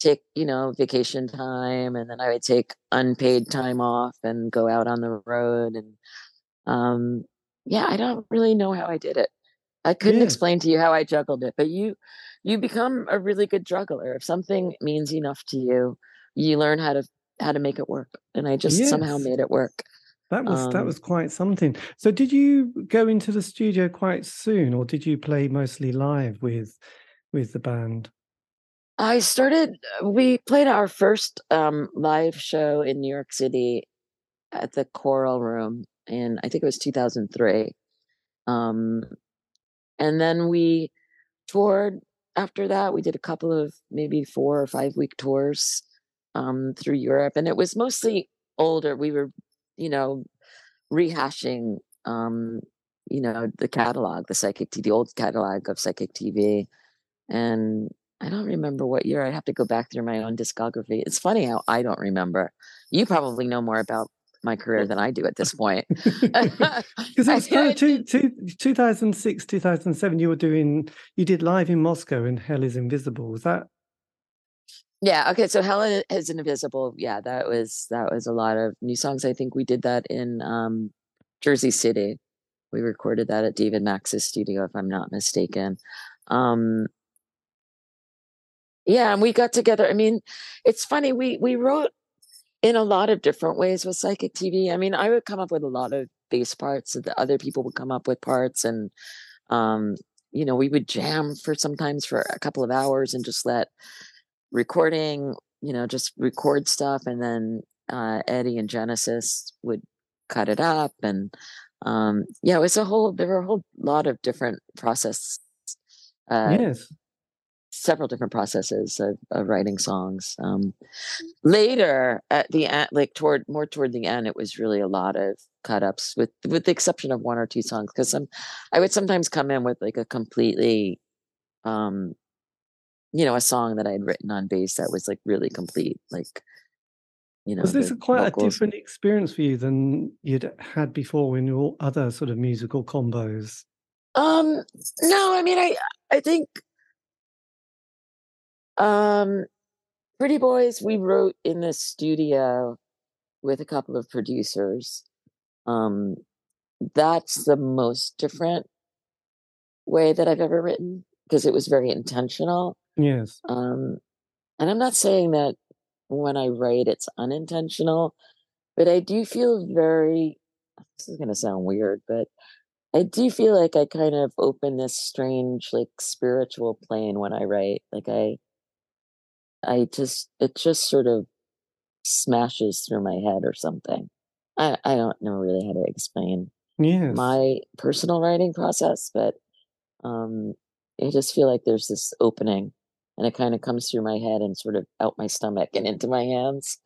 take, you know, vacation time and then I would take unpaid time off and go out on the road and um yeah, I don't really know how I did it. I couldn't Yes, explain to you how I juggled it, but you you become a really good juggler. If something means enough to you, you learn how to how to make it work. And I just somehow made it work. That was that Um was quite something. So, did you go into the studio quite soon, or did you play mostly live with with the band? I started we played our first um live show in New York City at the Coral Room in I think it was 2003. Um and then we toured after that. We did a couple of maybe 4 or 5 week tours um through Europe and it was mostly older. We were, you know, rehashing um you know the catalog, the Psychic TV, the old catalog of Psychic TV and I don't remember what year. I'd have to go back through my own discography. It's funny how I don't remember. You probably know more about my career than I do at this point. Because it I was kind of two, two, 2006, 2007, you were doing, you did live in Moscow and Hell is Invisible. Was that, Yeah, okay, so Hell is Invisible. Yeah, that was that was a lot of new songs. I think we did that in um Jersey City. We recorded that at David Max's studio, if I'm not mistaken. Um yeah, and we got together. I mean, it's funny, we we wrote in a lot of different ways with Psychic TV. I mean, I would come up with a lot of bass parts, and the other people would come up with parts, and um, you know, we would jam for sometimes for a couple of hours and just let recording, you know, just record stuff, and then uh, Eddie and Genesis would cut it up, and um, yeah, it was a whole. There were a whole lot of different process. Uh, yes. Several different processes of, of writing songs. Um, later, at the end, like toward more toward the end, it was really a lot of cut ups, with with the exception of one or two songs. Because some, I would sometimes come in with like a completely um you know, a song that I had written on bass that was like really complete. Like, you know, was this quite vocals. a different experience for you than you'd had before in your other sort of musical combos? Um, no, I mean, I, I think, um, Pretty Boys, we wrote in the studio with a couple of producers. Um, that's the most different way that I've ever written because it was very intentional. Yes. Um, and I'm not saying that when I write it's unintentional, but I do feel very, this is going to sound weird, but I do feel like I kind of open this strange, like spiritual plane when I write. Like I, I just, it just sort of smashes through my head or something. I, I don't know really how to explain yes. my personal writing process, but um, I just feel like there's this opening and it kind of comes through my head and sort of out my stomach and into my hands.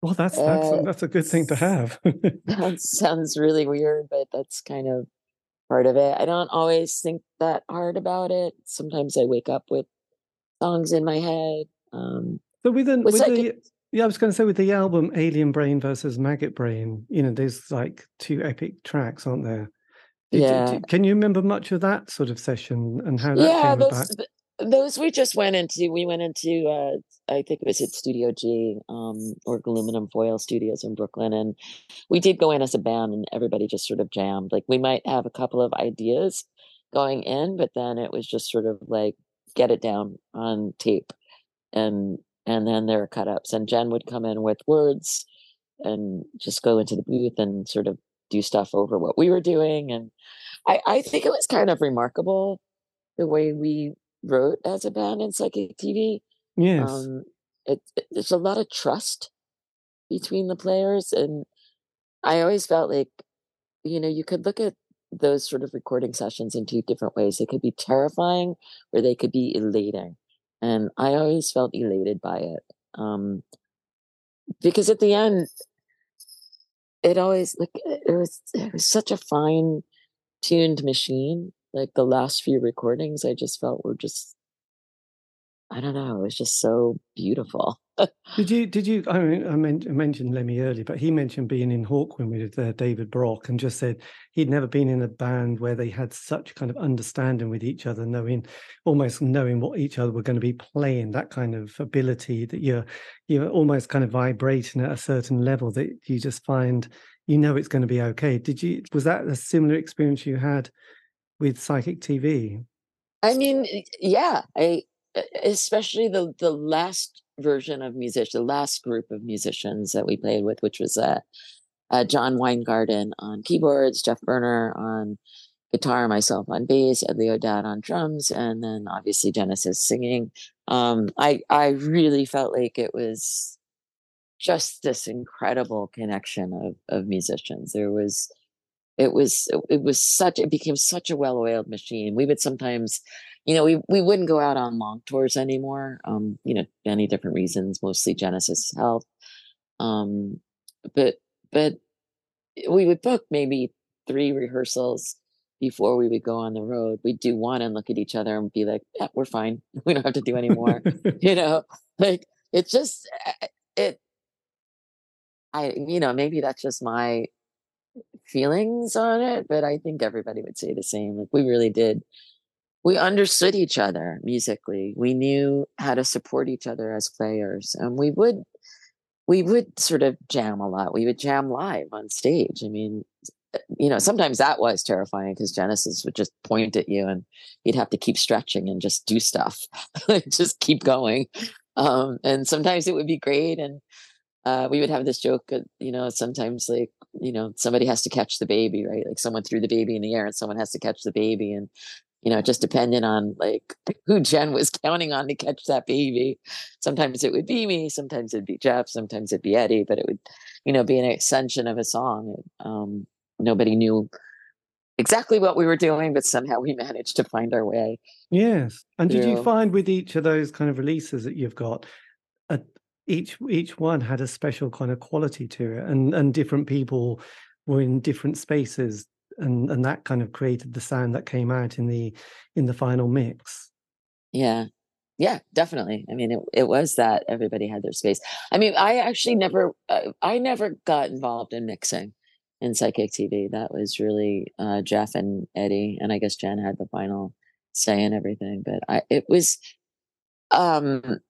Well, that's that's uh, that's a good thing to have. that sounds really weird, but that's kind of part of it. I don't always think that hard about it. Sometimes I wake up with songs in my head. Um, so with, the, with the yeah, I was going to say with the album Alien Brain versus Maggot Brain, you know, there's like two epic tracks, aren't there? Did yeah. You, can you remember much of that sort of session and how that yeah, came those, about? those we just went into we went into uh i think it was at studio g um or aluminum foil studios in brooklyn and we did go in as a band and everybody just sort of jammed like we might have a couple of ideas going in but then it was just sort of like get it down on tape and and then there were cut ups and gen would come in with words and just go into the booth and sort of do stuff over what we were doing and i i think it was kind of remarkable the way we wrote as a band in Psychic TV. Yes. Um, it, it, there's a lot of trust between the players. And I always felt like, you know, you could look at those sort of recording sessions in two different ways. They could be terrifying or they could be elating. And I always felt elated by it. Um, because at the end, it always like it was it was such a fine tuned machine like the last few recordings i just felt were just i don't know it was just so beautiful did you did you i mean I, I mentioned lemmy earlier but he mentioned being in hawkwind with uh, david brock and just said he'd never been in a band where they had such kind of understanding with each other knowing almost knowing what each other were going to be playing that kind of ability that you're you're almost kind of vibrating at a certain level that you just find you know it's going to be okay did you was that a similar experience you had with psychic TV? I mean, yeah, I especially the the last version of musicians, the last group of musicians that we played with, which was uh, uh, John Weingarten on keyboards, Jeff Berner on guitar, myself on bass, Edley O'Dowd on drums, and then obviously Genesis singing. Um, I I really felt like it was just this incredible connection of of musicians. There was it was it was such it became such a well-oiled machine we would sometimes you know we we wouldn't go out on long tours anymore um you know many different reasons mostly genesis health um but but we would book maybe three rehearsals before we would go on the road we'd do one and look at each other and be like yeah, we're fine we don't have to do any more you know like it just eh, it i you know maybe that's just my feelings on it, but I think everybody would say the same. Like we really did. We understood each other musically. We knew how to support each other as players, and we would we would sort of jam a lot. We would jam live on stage. I mean, eh, you know, sometimes that was terrifying because Genesis would just point at you and you'd have to keep stretching and just do stuff, just keep going. Um, and sometimes it would be great. And uh, we would have this joke, you know, sometimes like, you know, somebody has to catch the baby, right? Like someone threw the baby in the air and someone has to catch the baby. And you know, just depended on like who Gen was counting on to catch that baby. Sometimes it would be me, sometimes it'd be Jeff, sometimes it'd be Eddie, but it would, you know, be an extension of a song. Um, nobody knew exactly what we were doing, but somehow we managed to find our way. Yes. And did you find with each of those kind of releases that you've got, a, each each one had a special kind of quality to it, and and different people were in different spaces and and that kind of created the sound that came out in the in the final mix. Yeah. Yeah definitely. I mean it, it was that everybody had their space. I mean i actually never uh, i never got involved in mixing in psychic tv that was really uh, jeff and eddie and i guess gen had the final say in everything but i it was um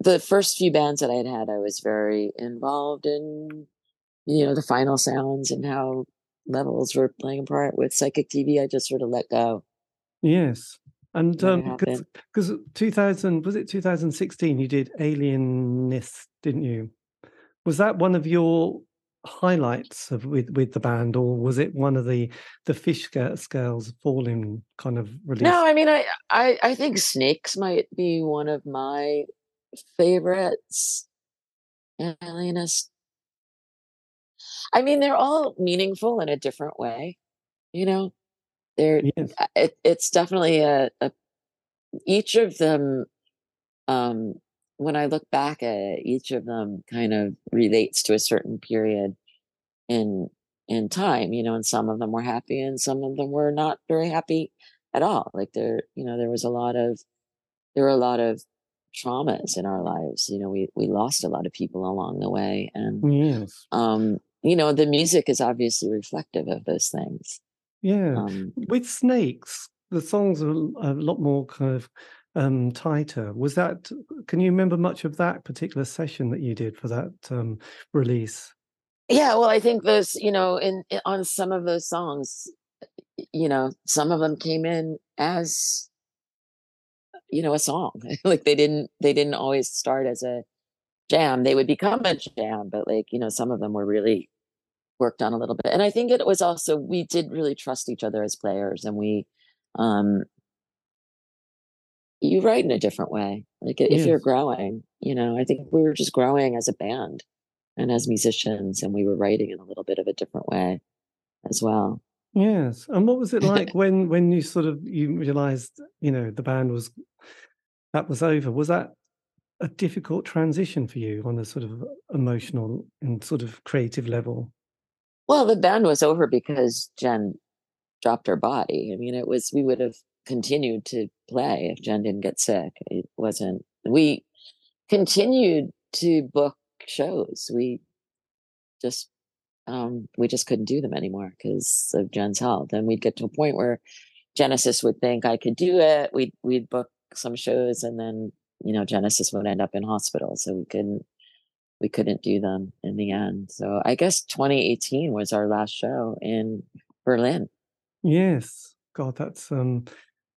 the first few bands that i'd had i was very involved in you know the final sounds and how levels were playing a part with psychic tv i just sort of let go. Yes and um because 2000 was it 2016 you did Alienist didn't you? Was that one of your highlights of with with the band or was it one of the the fish scales falling kind of release? No i mean I, I i think snakes might be one of my favorites. Alienist I mean, they're all meaningful in a different way. You know, they're yes. it, it's definitely a, a each of them. Um, when I look back at it, each of them kind of relates to a certain period in in time. You know, and some of them were happy, and some of them were not very happy at all. Like there, you know, there was a lot of there were a lot of traumas in our lives. You know, we we lost a lot of people along the way, and yes. um, you know, the music is obviously reflective of those things. Yeah. Um, With Snakes, the songs are a lot more kind of um, tighter. Was that, can you remember much of that particular session that you did for that um, release? Yeah, well, I think those, you know, in, in on some of those songs, you know, some of them came in as you know a song like they didn't they didn't always start as a jam they would become a jam but like you know some of them were really worked on a little bit. And I think it was also we did really trust each other as players, and we, um, you write in a different way. Like if yes. you're growing, you know, I think we were just growing as a band and as musicians, and we were writing in a little bit of a different way as well. Yes. And what was it like when when you sort of you realized, you know, the band was that was over? Was that a difficult transition for you on a sort of emotional and sort of creative level? Well, the band was over because Gen dropped her body. I mean, it was, we would have continued to play if Gen didn't get sick. It wasn't, we continued to book shows. We just, um, we just couldn't do them anymore because of Gen's health. And we'd get to a point where Genesis would think I could do it. We'd, we'd book some shows and then, you know, Genesis would end up in hospital. So we couldn't, we couldn't do them in the end. So I guess 2018 was our last show in Berlin. Yes. God, that's um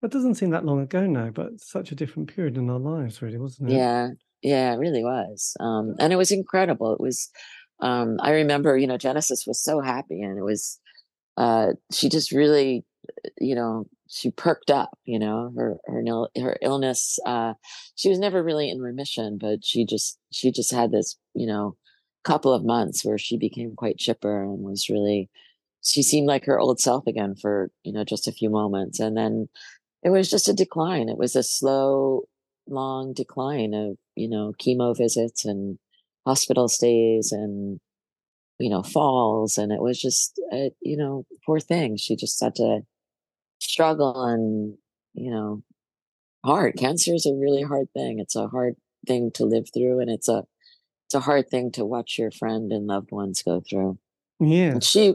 that doesn't seem that long ago now, but such a different period in our lives, really, wasn't it? Yeah. Yeah, it really was. Um and it was incredible. It was um I remember, you know, Genesis was so happy and it was uh she just really you know she perked up you know her her her illness uh she was never really in remission but she just she just had this you know couple of months where she became quite chipper and was really she seemed like her old self again for you know just a few moments and then it was just a decline. It was a slow long decline of you know chemo visits and hospital stays and you know falls and it was just a, you know poor thing. She just had to struggle and you know hard. Cancer is a really hard thing. It's a hard thing to live through and it's a it's a hard thing to watch your friend and loved ones go through. Yeah. And she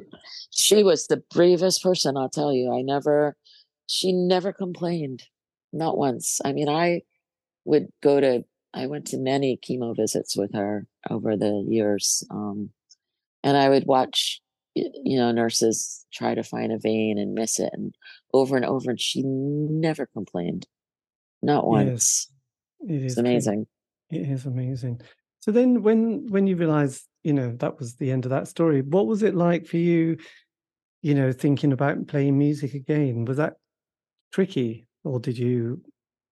she was the bravest person i'll tell you. I never she never complained. Not once. I mean i would go to i went to many chemo visits with her over the years um and i would watch you know nurses try to find a vein and miss it and over and over, and she never complained, not once. It is. It is it's amazing. It is amazing. So then, when when you realized, you know, that was the end of that story, what was it like for you? You know, thinking about playing music again was that tricky, or did you?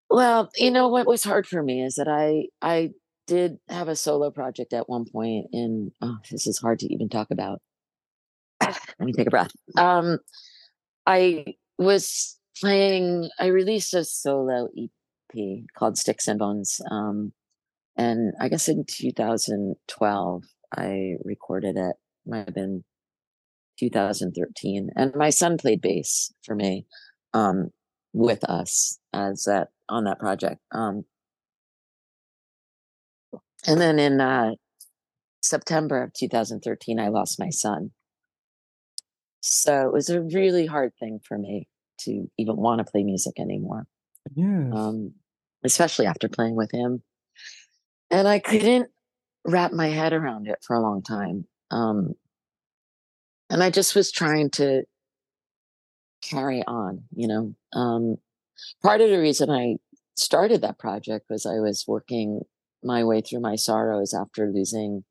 Well, you know what was hard for me is that I I did have a solo project at one point, and oh, this is hard to even talk about. Let me take a breath. Um, I was playing. I released a solo EP called Sticks and Bones, um, and I guess in 2012 I recorded it. Might have been 2013, and my son played bass for me um, with us as that on that project. Um, and then in uh, September of 2013, I lost my son. So it was a really hard thing for me to even want to play music anymore. Yeah. Um, especially after playing with him. And I couldn't wrap my head around it for a long time. Um, and I just was trying to carry on, you know. Um, part of the reason I started that project was I was working my way through my sorrows after losing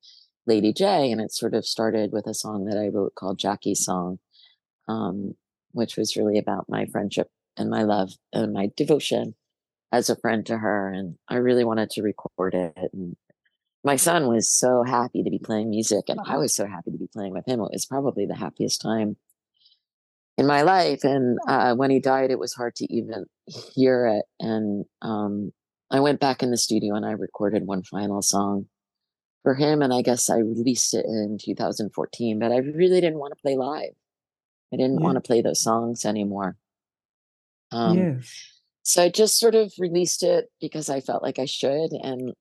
Lady Jaye, and it sort of started with a song that I wrote called Jackie's Song, um, which was really about my friendship and my love and my devotion as a friend to her. And I really wanted to record it. And my son was so happy to be playing music, and I was so happy to be playing with him. It was probably the happiest time in my life. And uh, when he died, it was hard to even hear it. And um, I went back in the studio and I recorded one final song for him. And I guess I released it in 2014, but I really didn't want to play live. I didn't yeah. want to play those songs anymore. Um, yes. So I just sort of released it because I felt like I should and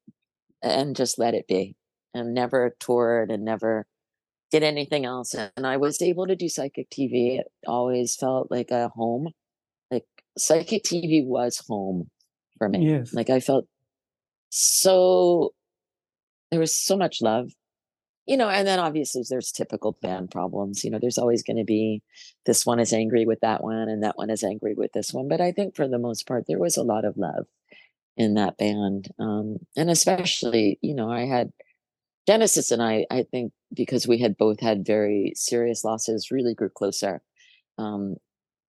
and just let it be and never toured and never did anything else. And I was able to do psychic TV. It always felt like a home. Like psychic TV was home for me. Yes. Like I felt so there was so much love. You know, and then obviously there's typical band problems. You know, there's always going to be this one is angry with that one and that one is angry with this one. But I think for the most part, there was a lot of love in that band. Um, and especially, you know, I had Genesis and I, I think because we had both had very serious losses, really grew closer. Um,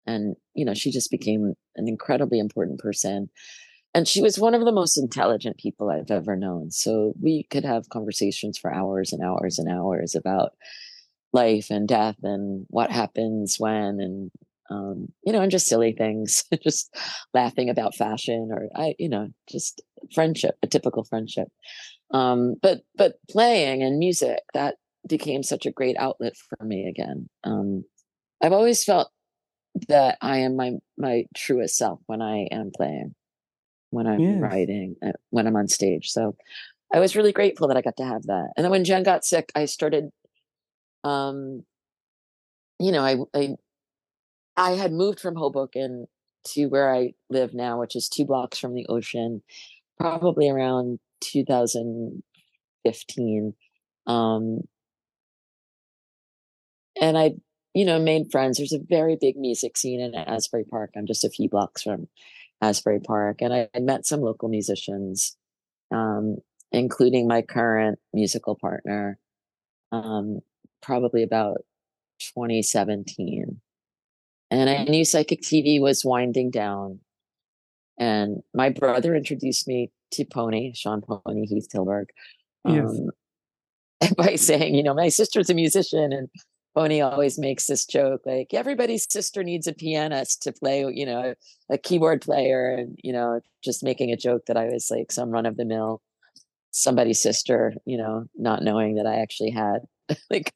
and, you know, she just became an incredibly important person. And she was one of the most intelligent people I've ever known. So we could have conversations for hours and hours and hours about life and death and what happens when and um, you know, and just silly things, just laughing about fashion or I, you know, just friendship, a typical friendship. Um, but but playing and music that became such a great outlet for me again. Um, I've always felt that I am my my truest self when I am playing, when I'm yes. writing, uh, when I'm on stage. So I was really grateful that I got to have that. And then when Gen got sick, I started, um, you know, I I I had moved from Hoboken to where I live now, which is two blocks from the ocean, probably around 2015. Um, and I, you know, made friends. There's a very big music scene in Asbury Park. I'm just a few blocks from Asbury Park, and I, I met some local musicians, um, including my current musical partner, um, probably about 2017. And I knew Psychic TV was winding down. And my brother introduced me to Pony, Sean Pony Heath Tilburg, um, yes. by saying, you know, my sister's a musician and Pony always makes this joke like everybody's sister needs a pianist to play, you know, a keyboard player, and you know, just making a joke that I was like some run of the mill somebody's sister, you know, not knowing that I actually had like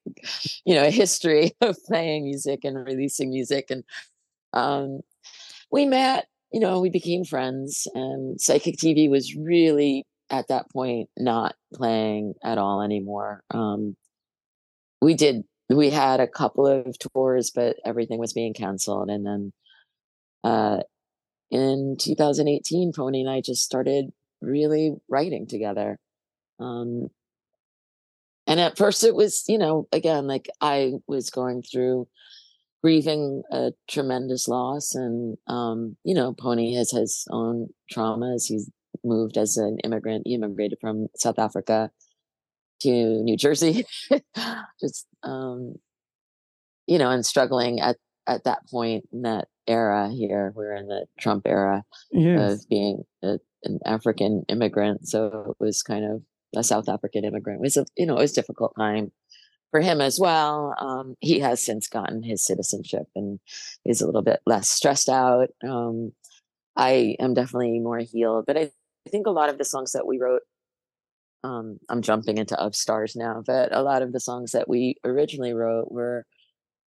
you know a history of playing music and releasing music and um we met you know we became friends and psychic tv was really at that point not playing at all anymore. Um we did we had a couple of tours but everything was being canceled and then uh in 2018 pony and i just started really writing together um and at first it was, you know, again, like I was going through grieving a tremendous loss. And, um, you know, Pony has his own traumas. He's moved as an immigrant. He immigrated from South Africa to New Jersey. Just, um, you know, and struggling at, at that point in that era here. We're in the Trump era Yes. of being a, an African immigrant. So it was kind of a South African immigrant. It was a, you know, it was a difficult time for him as well. Um, he has since gotten his citizenship and is a little bit less stressed out. Um, I am definitely more healed, but I, I think a lot of the songs that we wrote um, I'm jumping into Ovstars now, but a lot of the songs that we originally wrote were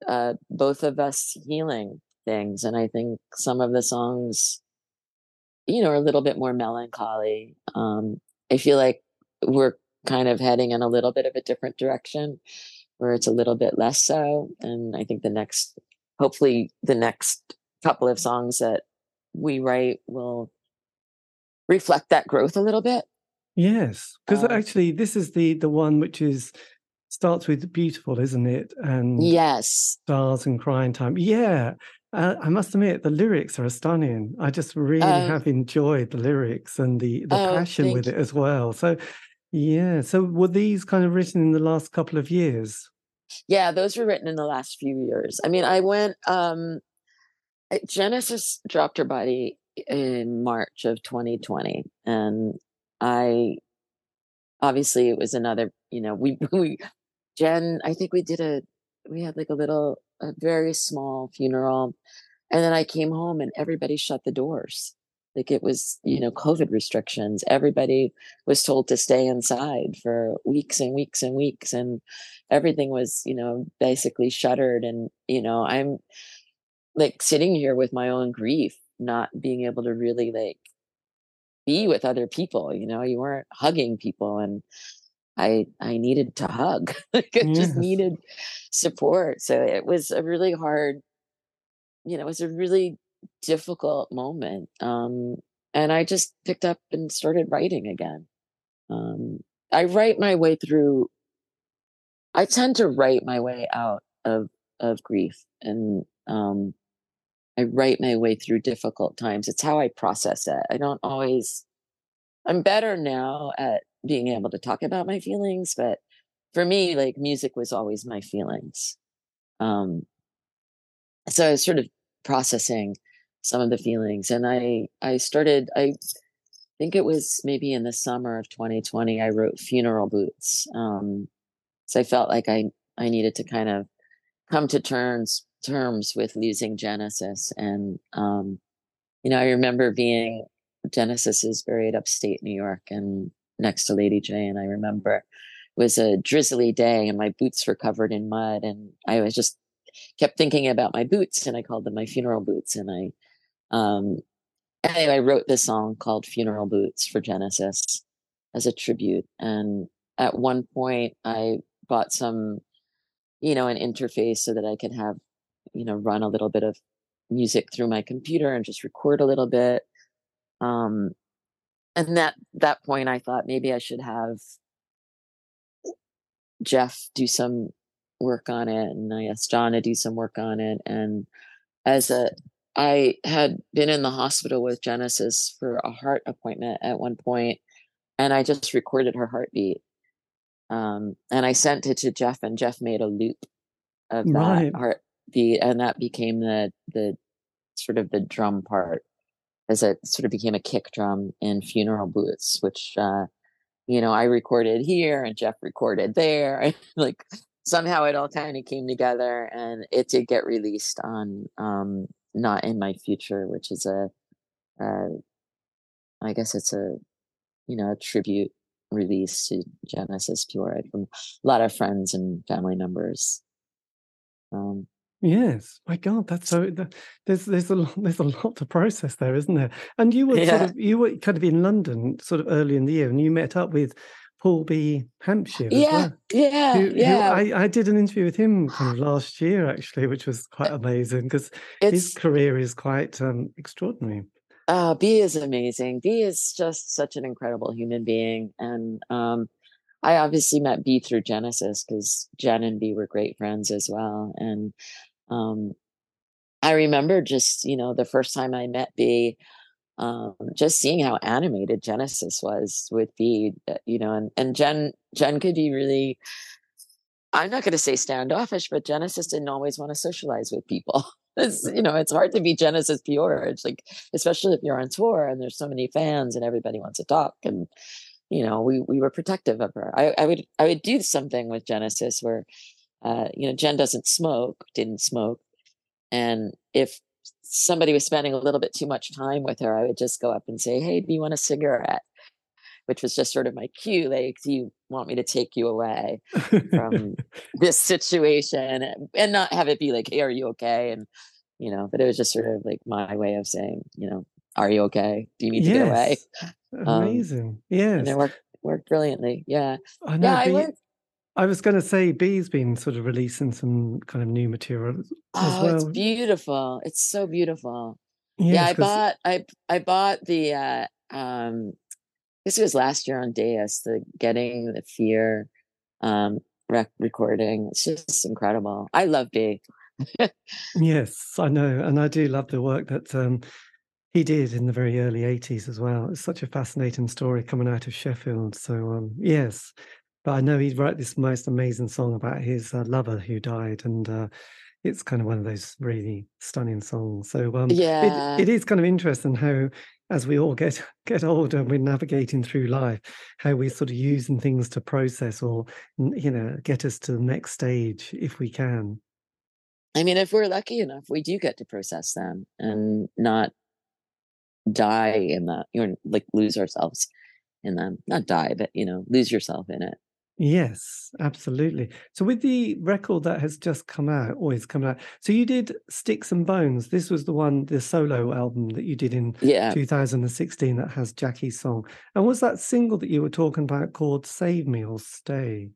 uh, both of us healing things. And I think some of the songs, you know, are a little bit more melancholy. Um, I feel like we're kind of heading in a little bit of a different direction where it's a little bit less so. And I think the next, hopefully, the next couple of songs that we write will reflect that growth a little bit. Yes, because Um, actually, this is the the one which is starts with beautiful, isn't it? And yes. stars and crying time. Yeah, uh, I must admit the lyrics are stunning. I just really Oh. have enjoyed the lyrics and the the Oh, passion with it as well. So, yeah. So were these kind of written in the last couple of years? Yeah, those were written in the last few years. I mean, I went um Genesis dropped her body in March of 2020 and I obviously it was another, you know, we we Gen, I think we did a we had like a little a very small funeral and then I came home and everybody shut the doors. Like it was, you know, COVID restrictions. Everybody was told to stay inside for weeks and weeks and weeks and everything was, you know, basically shuttered and, you know, I'm like sitting here with my own grief, not being able to really like be with other people, you know, you weren't hugging people and I I needed to hug. like I just needed support. So it was a really hard, you know, it was a really difficult moment. Um and I just picked up and started writing again. Um I write my way through I tend to write my way out of of grief and um I write my way through difficult times. It's how I process it. I don't always I'm better now at being able to talk about my feelings, but for me like music was always my feelings. Um so I was sort of processing some of the feelings and I I started I think it was maybe in the summer of 2020 I wrote Funeral Boots. Um so I felt like I I needed to kind of come to terms terms with losing Genesis and um you know I remember being Genesis is buried upstate New York and next to Lady Jaye and I remember it was a drizzly day and my boots were covered in mud and I was just kept thinking about my boots and I called them my funeral boots and I um anyway I wrote this song called Funeral Boots for Genesis as a tribute and at one point I bought some you know an interface so that I could have you know run a little bit of music through my computer and just record a little bit um and that that point I thought maybe I should have Jeff do some work on it and I asked John to do some work on it and as a I had been in the hospital with Genesis for a heart appointment at one point and I just recorded her heartbeat um and I sent it to Jeff and Jeff made a loop of that Right. Heartbeat and that became the the sort of the drum part as it sort of became a kick drum in funeral boots which uh you know i recorded here and jeff recorded there like somehow it all kind of came together and it did get released on um not in my future which is a uh i guess it's a you know a tribute release to genesis P-Orridge. From a lot of friends and family members um Yes, my God, that's so. th- There's there's a lot, there's a lot to process there, isn't there? And you were sort of you were kind of in London, sort of early in the year, and you met up with Paul B. Hampshire yeah well. yeah Who, who yeah I, I did an interview with him kind of last year actually, which was quite amazing because his career is quite um, extraordinary. Uh, B is amazing. B is just such an incredible human being. And um, I obviously met B through Genesis because Gen and B were great friends as well. And um, I remember just, you know, the first time I met B, um, just seeing how animated Genesis was with B, uh, you know, and, and Gen, Gen could be really, I'm not going to say standoffish, but Genesis didn't always want to socialize with people. it's you know it's hard to be Genesis P-Orridge. It's like especially if you're on tour and there's so many fans and everybody wants to talk and you know we we were protective of her. I, I would I would do something with Genesis where uh, you know Gen doesn't smoke, didn't smoke, and if somebody was spending a little bit too much time with her, I would just go up and say, "Hey, do you want a cigarette?" Which was just sort of my cue, like, "Do you want me to take you away from this situation?" And not have it be like, "Hey, are you okay?" And you know, but it was just sort of like my way of saying, you know, "Are you okay? Do you need to get away?" Amazing, um, yes, and it worked worked brilliantly. Yeah, I know, yeah, I went I was going to say, Bee's been sort of releasing some kind of new material as oh, well. it's beautiful. It's so beautiful. Yes, yeah, I bought I I bought the uh um this was last year on Deus, the Getting the Fear um rec- recording. It's just incredible. I love Bee. yes, I know, and I do love the work that um he did in the very early 80s as well. It's such a fascinating story coming out of Sheffield. So um yes, but I know he wrote this most amazing song about his uh, lover who died, and uh, it's kind of one of those really stunning songs. So um, yeah, it, it is kind of interesting how, as we all get get older, we're navigating through life, how we're sort of using things to process or you know get us to the next stage if we can. I mean, if we're lucky enough, we do get to process them and not die in that, you know, like lose ourselves in them. Not die, but you know, lose yourself in it. Yes, absolutely. So with the record that has just come out, or is coming out, so you did Sticks and Bones. This was the one, the solo album that you did in yeah. 2016 that has Jackie's song. And was that single that you were talking about called Save Me or Stay?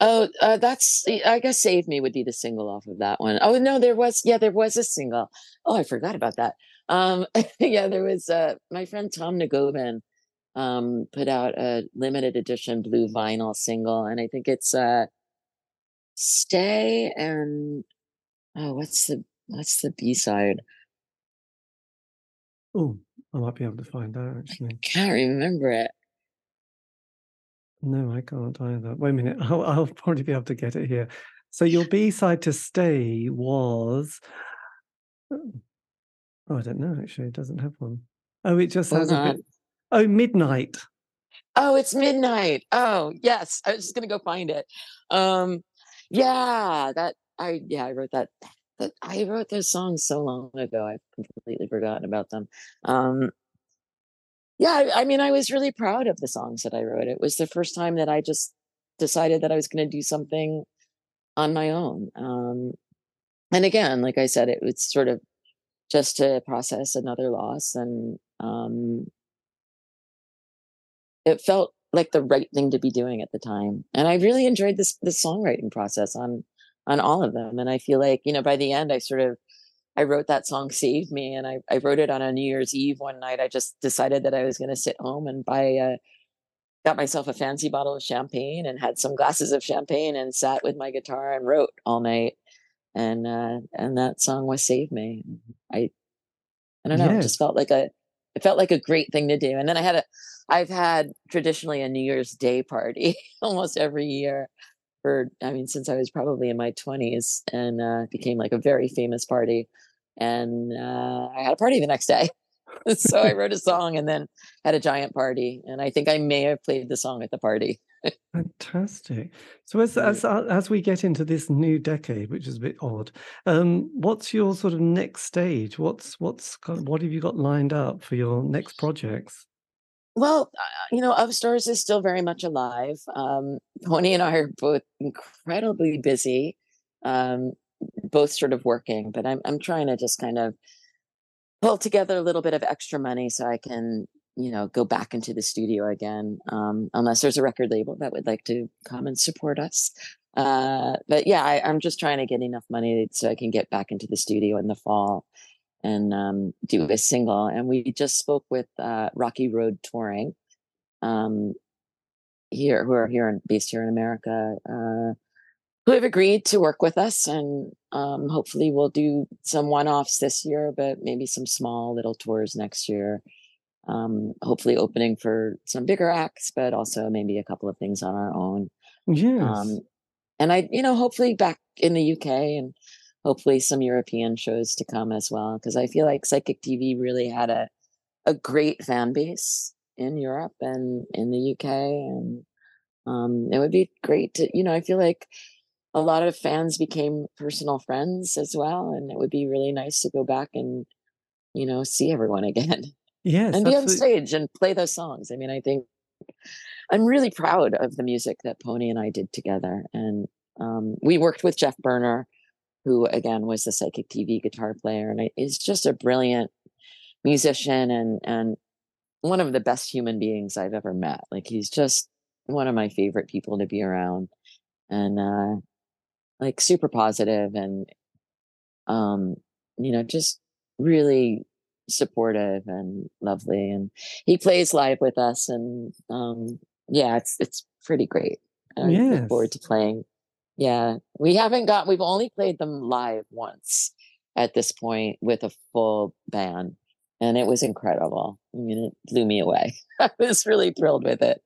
Oh, uh, that's I guess "Save Me" would be the single off of that one. Oh no, there was yeah, there was a single. Oh, I forgot about that. Um, yeah, there was uh, my friend Tom Nagovin um, put out a limited edition blue vinyl single, and I think it's uh, "Stay" and oh, what's the what's the B side? Oh, I might be able to find out actually. I can't remember it. No, I can't either. Wait a minute. I'll, I'll probably be able to get it here. So your B side to stay was. Oh, I don't know. Actually, it doesn't have one. Oh, it just has a bit. Oh, midnight. Oh, it's midnight. Oh, yes. I was just gonna go find it. Um, yeah, that I yeah, I wrote that. That I wrote those songs so long ago. I've completely forgotten about them. Um, yeah, I, I mean, I was really proud of the songs that I wrote. It was the first time that I just decided that I was going to do something on my own. Um, and again, like I said, it was sort of just to process another loss and um, it felt like the right thing to be doing at the time. And I really enjoyed this the songwriting process on on all of them. And I feel like, you know, by the end I sort of I wrote that song Save Me and I, I wrote it on a New Year's Eve one night. I just decided that I was gonna sit home and buy a got myself a fancy bottle of champagne and had some glasses of champagne and sat with my guitar and wrote all night. And uh and that song was Save Me. I I don't know, yeah. it just felt like a it felt like a great thing to do. And then I had a I've had traditionally a New Year's Day party almost every year for, I mean, since I was probably in my 20s and uh, became like a very famous party. And uh, I had a party the next day. so I wrote a song and then had a giant party. And I think I may have played the song at the party. Fantastic. So as as uh, as we get into this new decade, which is a bit odd, um, what's your sort of next stage? What's what's what have you got lined up for your next projects? Well, uh, you know, Ovstars is still very much alive. Um, Tony and I are both incredibly busy, um, both sort of working, but I'm I'm trying to just kind of pull together a little bit of extra money so I can, you know, go back into the studio again. Um, unless there's a record label that would like to come and support us. Uh, but yeah, I, I'm just trying to get enough money so I can get back into the studio in the fall and um, do a single. And we just spoke with uh, Rocky Road Touring um, here, who are here in, based here in America, uh, who have agreed to work with us. And um, hopefully we'll do some one-offs this year, but maybe some small little tours next year. Um, hopefully opening for some bigger acts, but also maybe a couple of things on our own. Yes. Um, and I, you know, hopefully back in the UK and hopefully some European shows to come as well. Because I feel like Psychic TV really had a a great fan base in Europe and in the UK, and um, it would be great to you know I feel like a lot of fans became personal friends as well, and it would be really nice to go back and you know see everyone again. Yes, and be on stage and play those songs. I mean, I think I'm really proud of the music that Tony and I did together, and um, we worked with Jeff Berner who again was the psychic TV guitar player and is just a brilliant musician and and one of the best human beings I've ever met. Like he's just one of my favorite people to be around and uh like super positive and um you know just really supportive and lovely and he plays live with us and um yeah it's it's pretty great. I yes. look forward to playing yeah, we haven't got. We've only played them live once at this point with a full band, and it was incredible. I mean, it blew me away. I was really thrilled with it.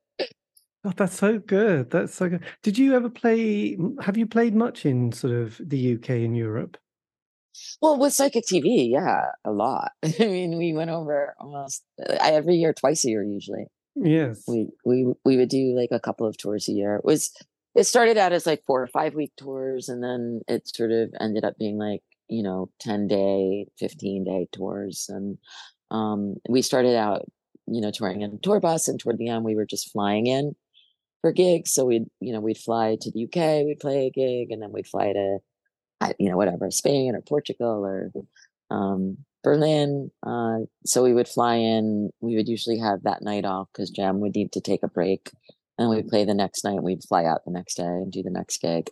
Oh, that's so good. That's so good. Did you ever play? Have you played much in sort of the UK and Europe? Well, with Psychic TV, yeah, a lot. I mean, we went over almost uh, every year, twice a year, usually. Yes, we we we would do like a couple of tours a year. It was it started out as like four or five week tours and then it sort of ended up being like you know 10 day 15 day tours and um, we started out you know touring in a tour bus and toward the end we were just flying in for gigs. So we'd you know we'd fly to the uk we'd play a gig and then we'd fly to you know whatever spain or portugal or um, berlin uh, so we would fly in. We would usually have that night off because gen would need to take a break and we'd play the next night. And we'd fly out the next day and do the next gig.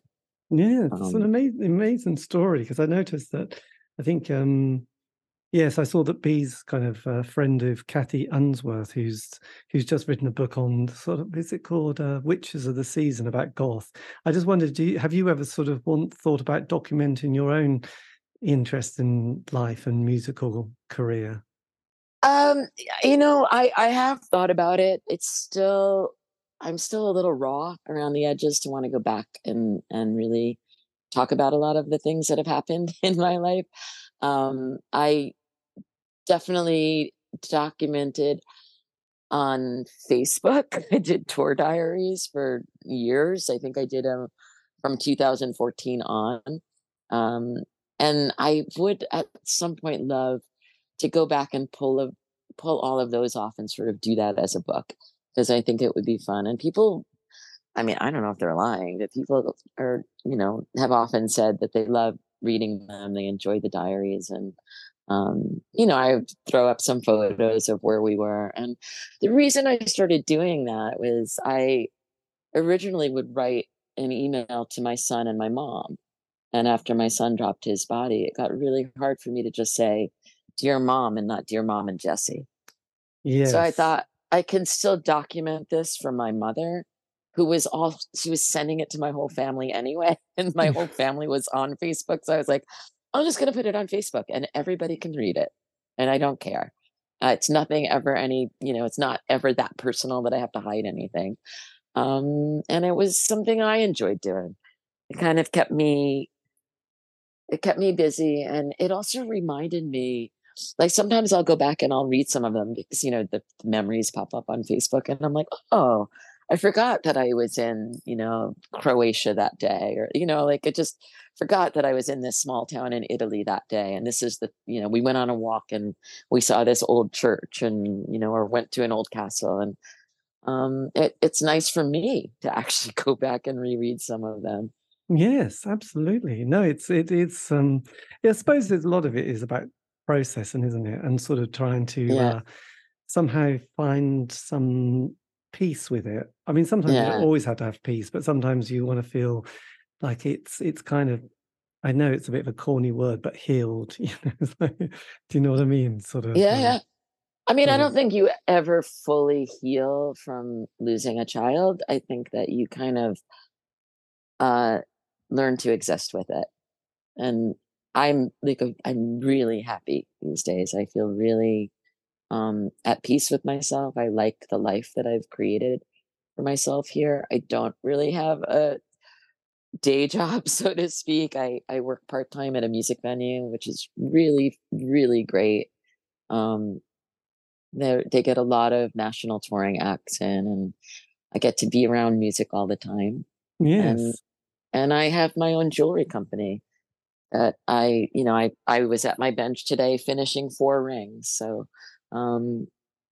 Yeah, it's um, an amazing, amazing story because I noticed that I think, um, yes, I saw that Bee's kind of a friend of Cathi Unsworth, who's who's just written a book on sort of is it called uh, Witches of the Season about goth. I just wondered, do you, have you ever sort of want, thought about documenting your own interest in life and musical career? Um, you know, I I have thought about it. It's still I'm still a little raw around the edges to want to go back and and really talk about a lot of the things that have happened in my life. Um, I definitely documented on Facebook. I did tour diaries for years. I think I did them from 2014 on. Um, and I would at some point love to go back and pull a, pull all of those off and sort of do that as a book because I think it would be fun. And people, I mean, I don't know if they're lying, but people are, you know, have often said that they love reading them. They enjoy the diaries. And, um, you know, I throw up some photos of where we were. And the reason I started doing that was I originally would write an email to my son and my mom. And after my son dropped his body, it got really hard for me to just say, Dear mom, and not Dear mom and Jesse. Yes. So I thought, I can still document this from my mother, who was all she was sending it to my whole family anyway, and my whole family was on Facebook. So I was like, I'm just going to put it on Facebook, and everybody can read it, and I don't care. Uh, it's nothing ever any, you know, it's not ever that personal that I have to hide anything. Um, and it was something I enjoyed doing. It kind of kept me, it kept me busy, and it also reminded me like sometimes I'll go back and I'll read some of them because you know the, the memories pop up on Facebook and I'm like, oh, I forgot that I was in, you know, Croatia that day, or you know, like I just forgot that I was in this small town in Italy that day. And this is the, you know, we went on a walk and we saw this old church, and you know, or went to an old castle, and um, it, it's nice for me to actually go back and reread some of them. Yes, absolutely. No, it's it, it's um yeah, I suppose a lot of it is about processing, isn't it? And sort of trying to yeah. uh, somehow find some peace with it. I mean, sometimes yeah. you always have to have peace, but sometimes you want to feel like it's it's kind of I know it's a bit of a corny word, but healed. You know, do you know what I mean? Sort of. Yeah, um, yeah. I mean, I don't think you ever fully heal from losing a child. I think that you kind of uh, learn to exist with it, and I'm like I'm really happy these days. I feel really um at peace with myself. I like the life that I've created for myself here. I don't really have a day job, so to speak. I I work part time at a music venue, which is really really great. Um, they they get a lot of national touring acts in, and I get to be around music all the time. Yes. And and I have my own jewelry company I, you know, I I was at my bench today finishing four rings. So, um,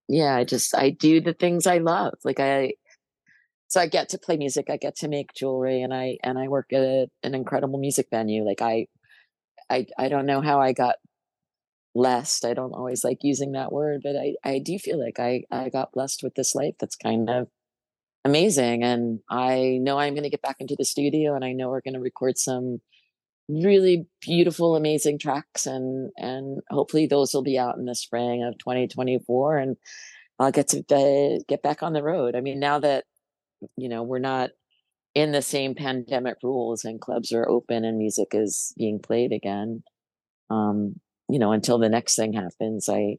yeah, I just I do the things I love. Like I, so I get to play music, I get to make jewelry, and I and I work at a, an incredible music venue. Like I, I I don't know how I got blessed. I don't always like using that word, but I I do feel like I I got blessed with this life that's kind of amazing and i know i'm going to get back into the studio and i know we're going to record some really beautiful amazing tracks and and hopefully those will be out in the spring of 2024 and i'll get to uh, get back on the road. I mean now that you know we're not in the same pandemic rules and clubs are open and music is being played again um you know until the next thing happens i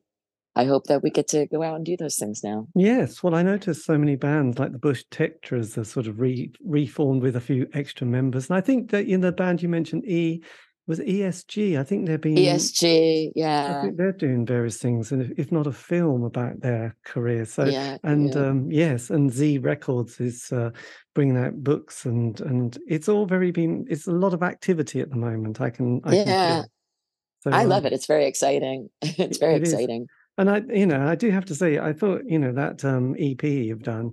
I hope that we get to go out and do those things now. Yes, well, I noticed so many bands like the Bush Tetras are sort of re- reformed with a few extra members, and I think that in the band you mentioned, E was ESG. I think they're being ESG, yeah. I think they're doing various things, and if, if not a film about their career. So, yeah, and yeah. Um, yes, and Z Records is uh, bringing out books, and and it's all very been. It's a lot of activity at the moment. I can, I yeah. Can so, I um, love it. It's very exciting. it's very it exciting. Is. And I, you know, I do have to say, I thought, you know, that um, EP you've done,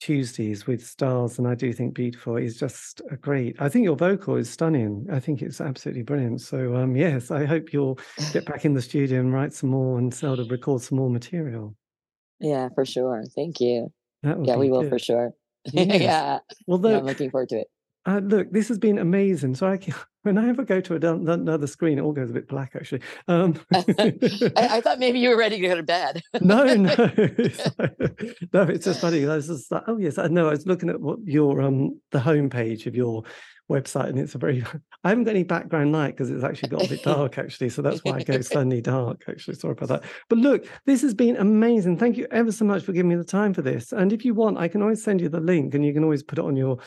Tuesdays with Stars, and I do think Beautiful is just a great. I think your vocal is stunning. I think it's absolutely brilliant. So, um, yes, I hope you'll get back in the studio and write some more and sort of record some more material. Yeah, for sure. Thank you. yeah, we will for sure. Yes. yeah. Well, the, yeah, I'm looking forward to it. Uh, look, this has been amazing. So I can, when I ever go to another screen, it all goes a bit black. Actually, um, I, I, thought maybe you were ready to go to bed. no, no, no. It's just funny. I was just like, oh yes, I know. I was looking at what your um the homepage of your website, and it's a very. I haven't got any background light because it's actually got a bit dark, actually. So that's why I go suddenly dark. Actually, sorry about that. But look, this has been amazing. Thank you ever so much for giving me the time for this. And if you want, I can always send you the link, and you can always put it on your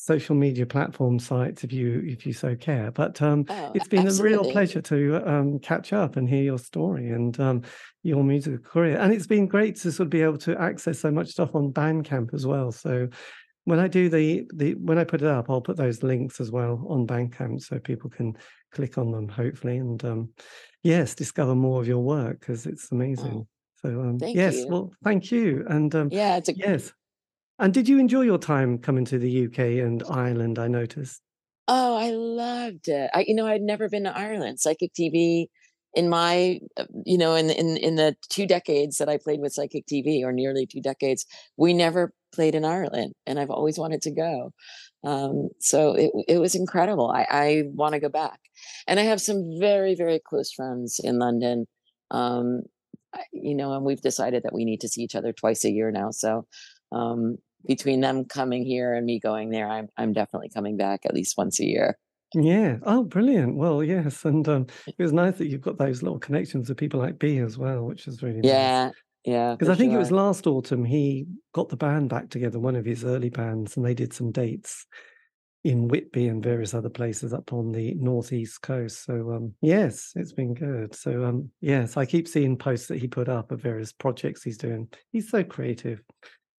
social media platform sites if you if you so care. But um, oh, it's been absolutely. a real pleasure to um, catch up and hear your story and um, your musical career. And it's been great to sort of be able to access so much stuff on Bandcamp as well. So when I do the the when I put it up, I'll put those links as well on Bandcamp so people can click on them hopefully and um, yes, discover more of your work because it's amazing. Oh. So um, yes, you. well, thank you. And um, yeah, it's a yes. And did you enjoy your time coming to the UK and Ireland? I noticed. Oh, I loved it. I, you know, I'd never been to Ireland. Psychic TV, in my, uh, you know, in in in the two decades that I played with Psychic TV, or nearly two decades, we never played in Ireland, and I've always wanted to go. Um, so it it was incredible. I, I want to go back, and I have some very very close friends in London. Um, you know, and we've decided that we need to see each other twice a year now. So um, between them coming here and me going there, I'm I'm definitely coming back at least once a year. Yeah. Oh, brilliant. Well, yes, and um, it was nice that you've got those little connections with people like B as well, which is really yeah. Nice. Yeah, because I think sure. it was last autumn he got the band back together, one of his early bands, and they did some dates in Whitby and various other places up on the northeast coast. So um, yes, it's been good. So um, yes, I keep seeing posts that he put up of various projects he's doing. He's so creative.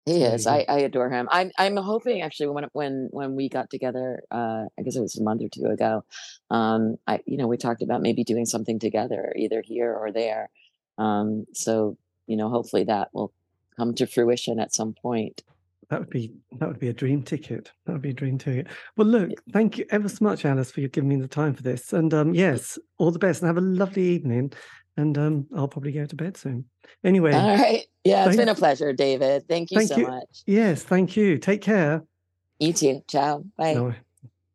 He is. I, I adore him. I'm I'm hoping actually when when when we got together, uh, I guess it was a month or two ago. Um, I you know we talked about maybe doing something together, either here or there. Um, so you know hopefully that will come to fruition at some point. That would be that would be a dream ticket. That would be a dream ticket. Well, look, thank you ever so much, Alice, for giving me the time for this. And um, yes, all the best, and have a lovely evening and um, I'll probably go to bed soon. Anyway. All right. Yeah, it's been a pleasure, David. Thank you thank so you. much. Yes, thank you. Take care. You too. Ciao. Bye. No,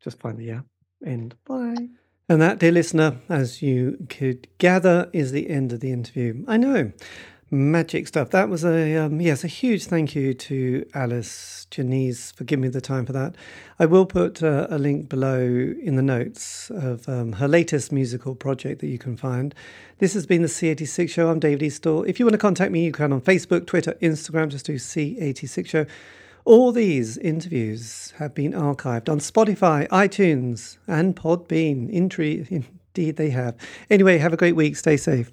just find the yeah. End. Bye. And that, dear listener, as you could gather, is the end of the interview. I know magic stuff. That was a um, yes, a huge thank you to Alice Genese for giving me the time for that. I will put uh, a link below in the notes of um, her latest musical project that you can find. This has been the C86 Show. I'm David Eastaugh. If you want to contact me, you can on Facebook, Twitter, Instagram. Just do C86 Show. All these interviews have been archived on Spotify, iTunes, and Podbean. Indeed, they have. Anyway, have a great week. Stay safe.